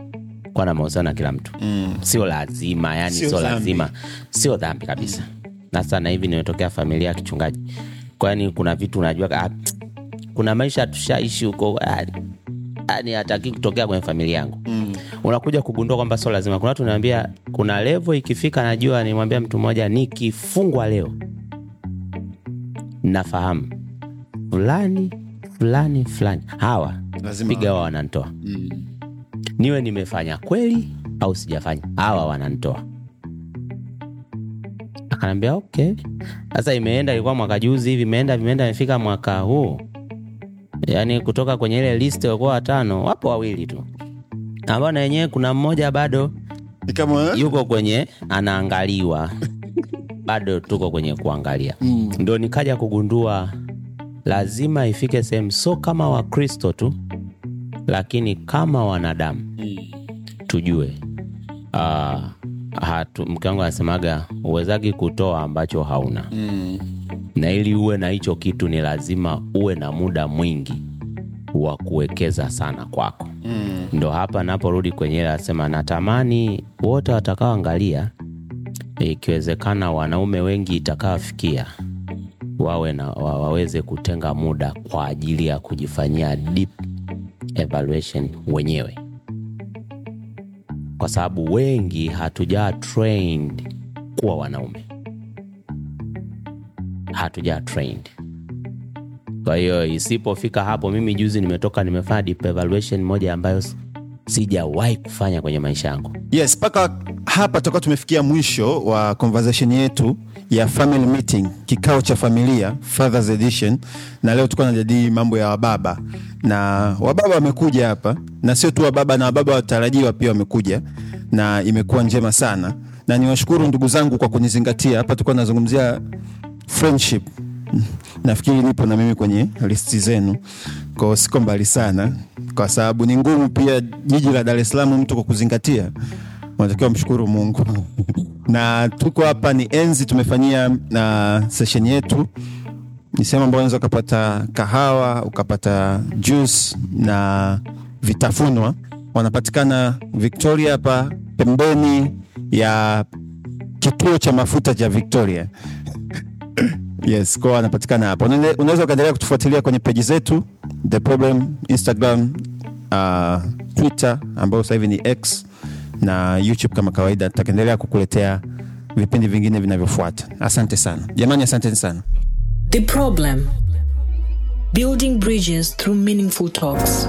kuwa na mahusiano na kila mtu. Mm. sio lazima. Yani Sio lazima. Sio dhambi kabisa. Na sana hivi nimetokea familia ya kichungaji. Kwani kuna vitu unajua ah, kuna maisha tushaishi huko. Ah, yani hataki kutokea kwenye familia yangu. Mm. Unakuja kugundua kwamba sio lazima kuna watu naambia kuna levo ikifika najua nimwambia mtu mmoja nikifungwa leo nafahamu. Fulani fulani fulani. Hawa piga hawa wanantoa mm. niwe nimefanya kweli au sijafanya. Hawa wanantoa akanaambia okay. Sasa imeenda ilikuwa mwaka juzi hivi imeenda imeenda imefika mwaka huu. Yaani kutoka kwenye ile list walikuwa watano wapo wawili tu ambao na wenyewe kuna mmoja bado kama yuko kwenye anaangaliwa bado tuko kwenye kuangalia mm. ndo nikaja kugundua lazima ifike sehemu so kama wakristo tu lakini kama wanadamu mm. tujue uh, hatu, mke wangu anasemaga uwezagi kutoa ambacho hauna mm. na ili uwe na hicho kitu ni lazima uwe na muda mwingi wa kuwekeza sana kwako. Mm. ndo hapa naporudi kwenye ile asema natamani wote watakaoangalia ikiwezekana wanaume wengi itakawafikia wawe na, wa, waweze kutenga muda kwa ajili ya kujifanyia deep evaluation wenyewe. Kwa sababu wengi hatujaa trained kuwa wanaume. Hatujaa trained kwa hiyo isipofika hapo mimi juzi nimetoka nimefanya deep evaluation moja ambayo sijawahi kufanya kwenye maisha yangu. Yes mpaka hapa tutakuwa tumefikia mwisho wa conversation yetu ya family meeting kikao cha familia fathers edition. Na leo tulikuwa najadili mambo ya wababa. Na wababa wamekuja hapa na sio tu wababa na wababa watarajiwa pia wamekuja na imekuwa njema sana. Na niwashukuru ndugu zangu kwa kunizingatia. Hapa tulikuwa nazungumzia friendship nafikiri nipo na mimi kwenye listi zenu. Kwao siko mbali sana. Kwa sababu ni ngumu pia jiji la dar es salaam mtu kwa kuzingatia unatakiwa mshukuru mungu. Na tuko hapa ni enzi tumefanyia na session yetu. Ni sehemu ambayo unaweza ukapata kahawa ukapata juice na vitafunwa. Wanapatikana victoria hapa pembeni ya kituo cha mafuta cha victoria yes kwa anapatikana hapa unaweza ukaendelea kutufuatilia kwenye peji zetu the problem instagram uh, twitter ambayo sasa hivi ni x na youtube kama kawaida. Tutaendelea kukuletea vipindi vingine vinavyofuata. Asante sana. Jamani asanteni sana. The problem. Building bridges through meaningful talks.